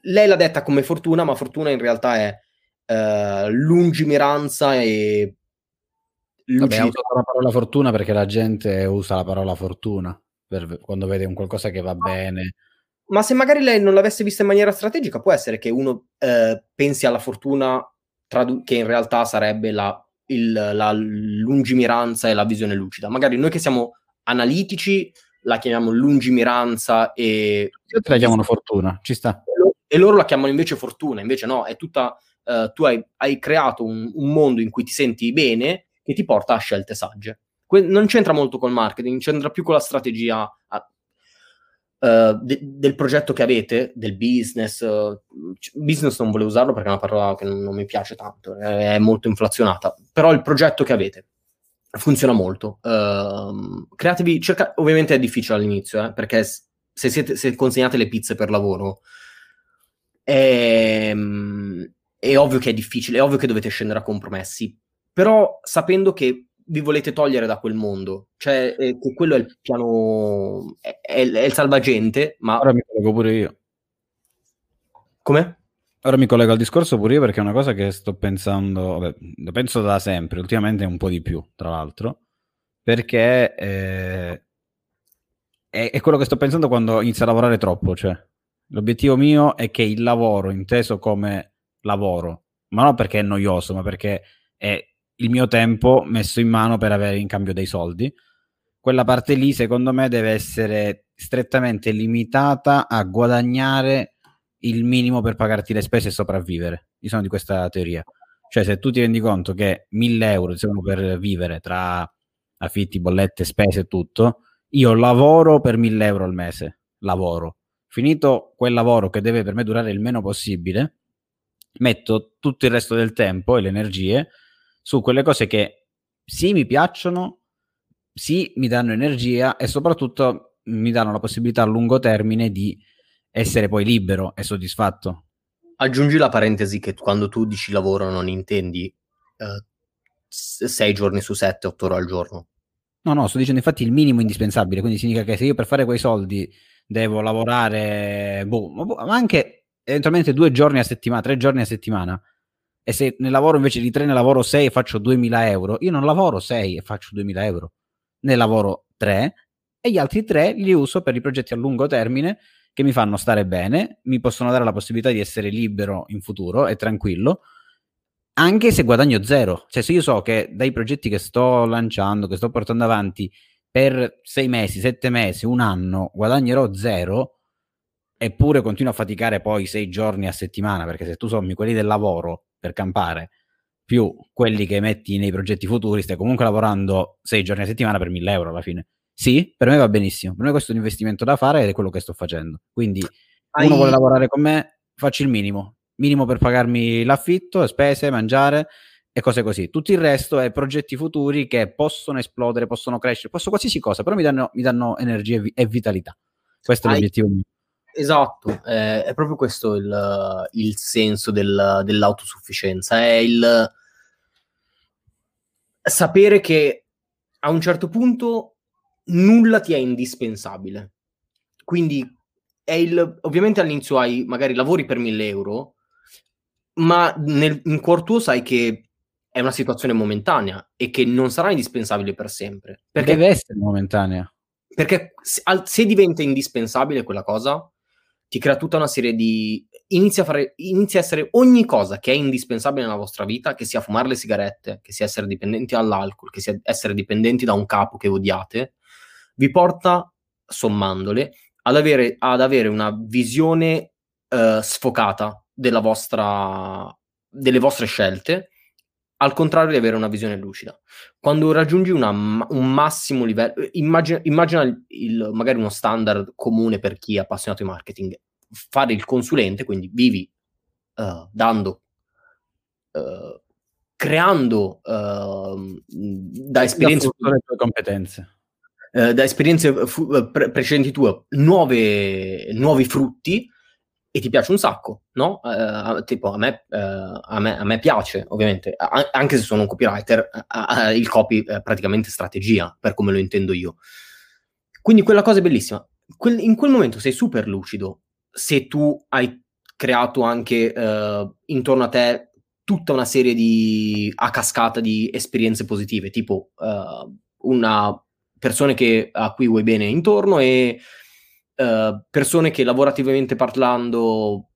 lei l'ha detta come fortuna, ma fortuna in realtà è eh, lungimiranza e lucidità. Vabbè, usato la parola fortuna perché la gente usa la parola fortuna per, quando vede un qualcosa che va bene. Ma se magari lei non l'avesse vista in maniera strategica, può essere che uno eh, pensi alla fortuna tradu- che in realtà sarebbe la il, la lungimiranza e la visione lucida. Magari noi che siamo analitici la chiamiamo lungimiranza e... La chiamano fortuna, ci sta. E loro la chiamano invece fortuna, invece no, è tutta... Uh, tu hai, hai creato un, un, mondo in cui ti senti bene che ti porta a scelte sagge. Que- non c'entra molto col marketing, c'entra più con la strategia Uh, de- del progetto che avete, del business. Uh, business non volevo usarlo perché è una parola che non, non mi piace tanto, è, è, molto inflazionata, però il progetto che avete funziona molto. Uh, createvi, cerca- ovviamente è difficile all'inizio, eh, perché se, siete, se consegnate le pizze per lavoro, è, ehm, è ovvio che è difficile, è ovvio che dovete scendere a compromessi, però sapendo che vi volete togliere da quel mondo, cioè eh, che quello è il piano, è, è, è il salvagente, ma... Ora mi collego pure io. Come? Ora mi collego al discorso pure io perché è una cosa che sto pensando, vabbè, lo penso da sempre, ultimamente un po' di più, tra l'altro, perché eh, è, è, quello che sto pensando quando inizio a lavorare troppo, cioè l'obiettivo mio è che il lavoro, inteso come lavoro, ma non perché è noioso, ma perché è il mio tempo messo in mano per avere in cambio dei soldi, quella parte lì secondo me deve essere strettamente limitata a guadagnare il minimo per pagarti le spese e sopravvivere. Io sono di questa teoria. Cioè, se tu ti rendi conto che 1000 euro servono per vivere tra affitti, bollette, spese e tutto, io lavoro per 1000 euro al mese. Lavoro. Finito quel lavoro che deve per me durare il meno possibile, metto tutto il resto del tempo e le energie su quelle cose che sì mi piacciono, sì mi danno energia e soprattutto mi danno la possibilità a lungo termine di essere poi libero e soddisfatto. Aggiungi la parentesi che quando tu dici lavoro non intendi uh, sei giorni su sette, otto ore al giorno. No, no, sto dicendo infatti il minimo indispensabile, quindi significa che se io per fare quei soldi devo lavorare, boh, ma anche eventualmente due giorni a settimana, tre giorni a settimana, e se ne lavoro invece di tre ne lavoro sei e faccio 2000 euro, io non lavoro sei e faccio 2000 euro, ne lavoro tre e gli altri tre li uso per i progetti a lungo termine che mi fanno stare bene, mi possono dare la possibilità di essere libero in futuro e tranquillo, anche se guadagno zero. Cioè, se io so che dai progetti che sto lanciando, che sto portando avanti per sei mesi, sette mesi, un anno, guadagnerò zero, eppure continuo a faticare poi sei giorni a settimana, perché se tu sommi quelli del lavoro per campare più quelli che metti nei progetti futuri, stai comunque lavorando sei giorni a settimana per mille euro alla fine. Sì, per me va benissimo. Per me questo è un investimento da fare ed è quello che sto facendo. Quindi Hai... uno vuole lavorare con me, faccio il minimo. Minimo per pagarmi l'affitto, spese, mangiare e cose così. Tutto il resto è progetti futuri che possono esplodere, possono crescere, possono qualsiasi cosa, però mi danno, mi danno energia e, vi- e vitalità. Questo è Hai... l'obiettivo mio. Esatto, eh, è proprio questo il, il senso del, dell'autosufficienza, è il sapere che a un certo punto nulla ti è indispensabile. Quindi è il, ovviamente all'inizio hai magari lavori per 1000 euro, ma nel, in cuor tuo sai che è una situazione momentanea e che non sarà indispensabile per sempre. Perché, Deve essere momentanea. Perché se, se diventa indispensabile quella cosa, ti crea tutta una serie di... Inizia a, fare, inizia a essere ogni cosa che è indispensabile nella vostra vita, che sia fumare le sigarette, che sia essere dipendenti dall'alcol, che sia essere dipendenti da un capo che odiate, vi porta, sommandole, ad avere, ad avere una visione uh, sfocata vostra, delle vostre scelte, al contrario di avere una visione lucida. Quando raggiungi una, un massimo livello, immagina, immagina il, il, magari uno standard comune per chi è appassionato di marketing, fare il consulente, quindi vivi uh, dando, uh, creando uh, da esperienze... Le tue competenze eh, da esperienze fu- eh, pre- precedenti tue nuove, nuovi frutti e ti piace un sacco, no? Uh, tipo a me, uh, a, me, a me, piace, ovviamente, a- anche se sono un copywriter, uh, il copy è praticamente strategia, per come lo intendo io. Quindi quella cosa è bellissima. Que- in quel momento sei super lucido se tu hai creato anche intorno a te tutta una serie di a cascata di esperienze positive, tipo una persone che, a cui vuoi bene intorno e uh, persone che lavorativamente parlando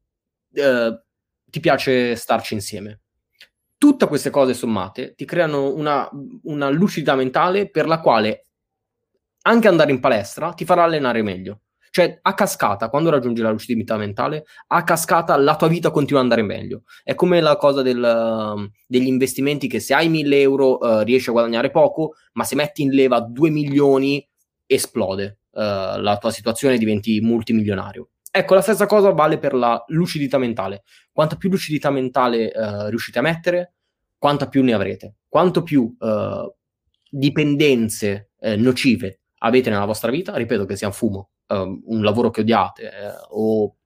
uh, ti piace starci insieme. Tutte queste cose sommate ti creano una, una lucidità mentale per la quale anche andare in palestra ti farà allenare meglio. Cioè, a cascata, quando raggiungi la lucidità mentale, a cascata la tua vita continua ad andare meglio. È come la cosa del, degli investimenti che se hai 1000 euro uh, riesci a guadagnare poco, ma se metti in leva 2 milioni esplode. Uh, la tua situazione diventi multimilionario. Ecco, la stessa cosa vale per la lucidità mentale. Quanta più lucidità mentale uh, riuscite a mettere, quanta più ne avrete. Quanto più uh, dipendenze uh, nocive avete nella vostra vita, ripeto che sia un fumo, um, un lavoro che odiate eh, o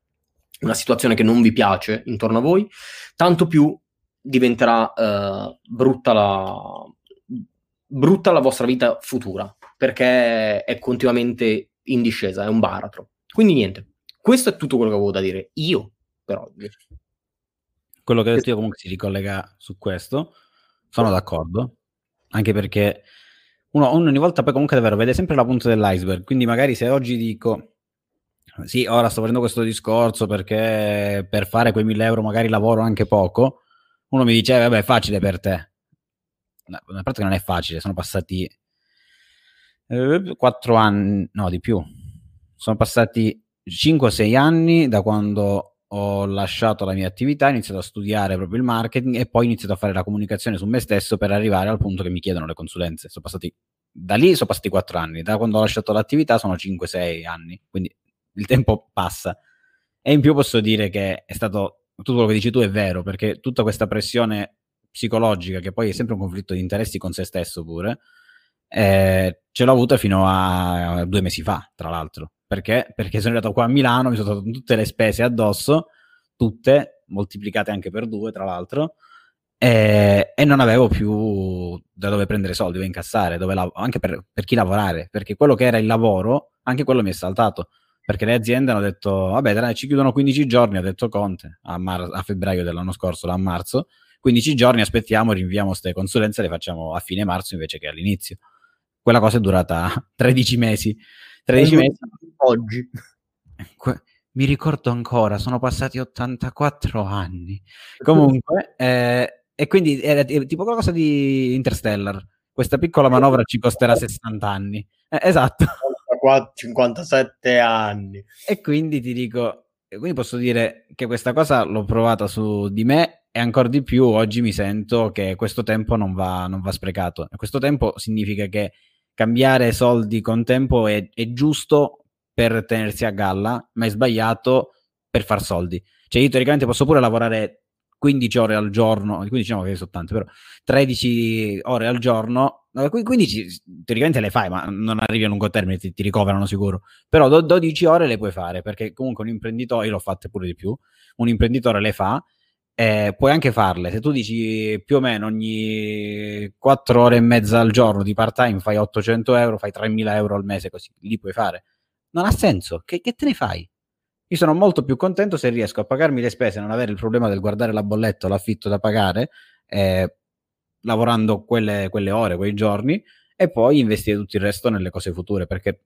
una situazione che non vi piace intorno a voi, tanto più diventerà uh, brutta, la, brutta la vostra vita futura, perché è continuamente in discesa, è un baratro. Quindi niente, questo è tutto quello che avevo da dire io per oggi. Quello che ho detto io comunque si ricollega su questo, sono d'accordo, anche perché uno, ogni volta poi comunque davvero vede sempre la punta dell'iceberg, quindi magari se oggi dico sì, ora sto facendo questo discorso perché per fare quei 1000 euro magari lavoro anche poco, uno mi dice, eh, vabbè, è facile per te. No, in pratica non è facile, sono passati 4 anni, no, di più. Sono passati 5-6 anni da quando ho lasciato la mia attività, ho iniziato a studiare proprio il marketing e poi ho iniziato a fare la comunicazione su me stesso per arrivare al punto che mi chiedono le consulenze. Sono passati da lì sono passati 4 anni, da quando ho lasciato l'attività sono 5-6 anni, quindi il tempo passa. E in più posso dire che è stato tutto quello che dici tu è vero, perché tutta questa pressione psicologica, che poi è sempre un conflitto di interessi con se stesso pure, eh, ce l'ho avuta fino a due mesi fa, tra l'altro. Perché? Perché sono arrivato qua a Milano, mi sono trovato tutte le spese addosso, tutte, moltiplicate anche per due, tra l'altro, e, e non avevo più da dove prendere soldi, dove incassare, dove lav- anche per, per chi lavorare, perché quello che era il lavoro, anche quello mi è saltato perché le aziende hanno detto, vabbè, dai, ci chiudono 15 giorni, ha detto Conte, a, mar- a febbraio dell'anno scorso, a marzo, 15 giorni, aspettiamo, rinviamo queste consulenze, le facciamo a fine marzo invece che all'inizio. Quella cosa è durata *laughs* 13 mesi. 13 mesi. Oggi. Mi ricordo ancora, sono passati 84 anni. Comunque, eh, e quindi era tipo qualcosa di Interstellar. Questa piccola manovra ci costerà 60 anni. Eh, esatto. 57 anni. E quindi ti dico, quindi posso dire che questa cosa l'ho provata su di me e ancora di più oggi mi sento che questo tempo non va, non va sprecato. Questo tempo significa che cambiare soldi con tempo è, è giusto per tenersi a galla, ma è sbagliato per far soldi. Cioè io teoricamente posso pure lavorare 15 ore al giorno, 15 diciamo che sono tante, però 13 ore al giorno, 15 teoricamente le fai, ma non arrivi a lungo termine, ti, ti ricoverano sicuro, però 12 ore le puoi fare, perché comunque un imprenditore, io l'ho fatte pure di più, un imprenditore le fa, eh, puoi anche farle, se tu dici più o meno ogni 4 ore e mezza al giorno di part time fai 800 euro, fai 3000 euro al mese, così li puoi fare. Non ha senso, che, che te ne fai? Io sono molto più contento se riesco a pagarmi le spese, non avere il problema del guardare la bolletta o l'affitto da pagare, eh, lavorando quelle, quelle ore, quei giorni, e poi investire tutto il resto nelle cose future, perché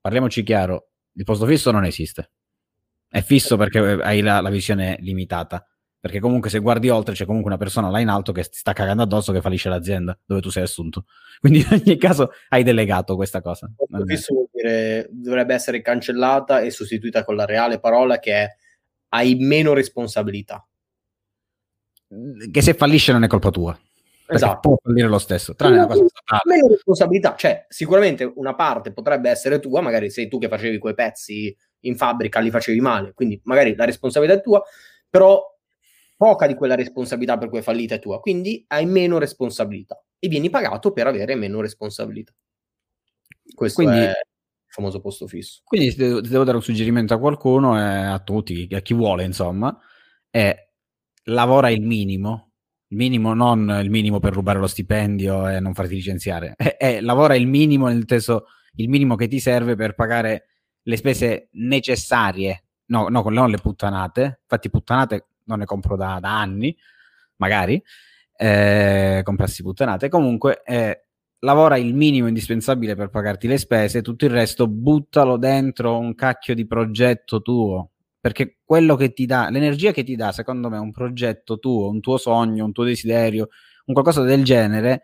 parliamoci chiaro, il posto fisso non esiste. È fisso perché hai la, la visione limitata perché comunque se guardi oltre c'è comunque una persona là in alto che ti sta cagando addosso che fallisce l'azienda dove tu sei assunto. *laughs* Quindi in ogni caso hai delegato questa cosa. Questo vuol dire dovrebbe essere cancellata e sostituita con la reale parola che è hai meno responsabilità. Che se fallisce non è colpa tua. Esatto. Può fallire lo stesso, tranne una cosa Meno responsabilità, cioè sicuramente una parte potrebbe essere tua, magari sei tu che facevi quei pezzi in fabbrica, li facevi male, quindi magari la responsabilità è tua, però poca di quella responsabilità per cui è fallita è tua, quindi hai meno responsabilità e vieni pagato per avere meno responsabilità. Questo quindi, è il famoso posto fisso. Quindi se devo, devo dare un suggerimento a qualcuno, e a tutti, a chi vuole, insomma, è lavora il minimo, il minimo non il minimo per rubare lo stipendio e non farti licenziare, è, è lavora il minimo nel senso il minimo che ti serve per pagare le spese necessarie, no, no non le puttanate, infatti puttanate non ne compro da, da anni, magari, eh, comprassi puttanate. Comunque, eh, lavora il minimo indispensabile per pagarti le spese, tutto il resto buttalo dentro un cacchio di progetto tuo. Perché quello che ti dà, l'energia che ti dà, secondo me, un progetto tuo, un tuo sogno, un tuo desiderio, un qualcosa del genere,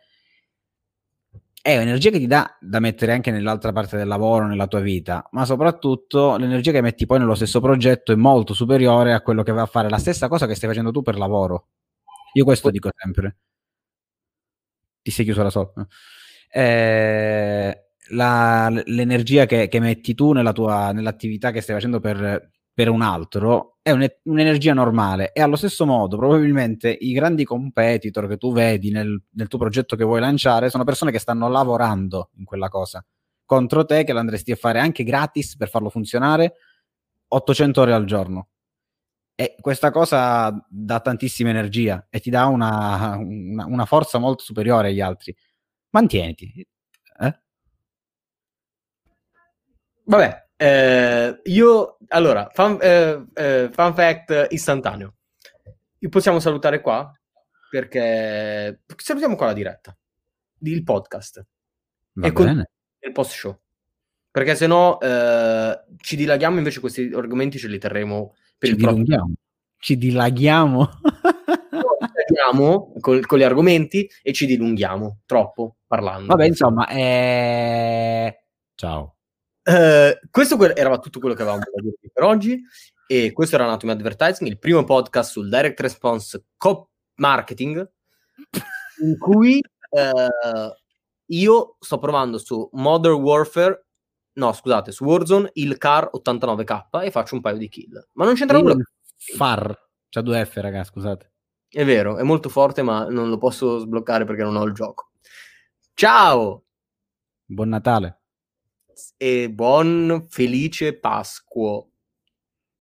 è un'energia che ti dà da mettere anche nell'altra parte del lavoro, nella tua vita, ma soprattutto l'energia che metti poi nello stesso progetto è molto superiore a quello che va a fare la stessa cosa che stai facendo tu per lavoro. Io questo dico sempre. Ti sei chiuso la sopra. Eh, la, l'energia che, che, metti tu nella tua, nell'attività che stai facendo per, per un altro è un, un'energia normale e allo stesso modo probabilmente i grandi competitor che tu vedi nel, nel, tuo progetto che vuoi lanciare sono persone che stanno lavorando in quella cosa contro te che l'andresti a fare anche gratis per farlo funzionare 800 ore al giorno E questa cosa dà tantissima energia e ti dà una, una, una forza molto superiore agli altri. Mantieniti. Eh? Vabbè, eh, io allora, fun, eh, eh, fun fact istantaneo. Possiamo salutare qua perché salutiamo qua la diretta, il podcast Va e con bene. il post show. Perché se no eh, ci dilaghiamo, invece questi argomenti ce li terremo per Ci il dilunghiamo. Ci dilaghiamo. Dilaghiamo col- con gli argomenti e ci dilunghiamo troppo parlando. Vabbè, insomma, eh... ciao. Eh, questo que- era tutto quello che avevamo da dirvi per oggi. E questo era Anatomy Advertising, il primo podcast sul direct response co- marketing, *laughs* in cui eh, io sto provando su Modern Warfare, no scusate, su Warzone il CAR 89K e faccio un paio di kill. Ma non c'entra nulla. Far. C'ha due F, raga, scusate. È vero, è molto forte, ma non lo posso sbloccare perché non ho il gioco. Ciao Buon Natale. E buon felice Pasquo.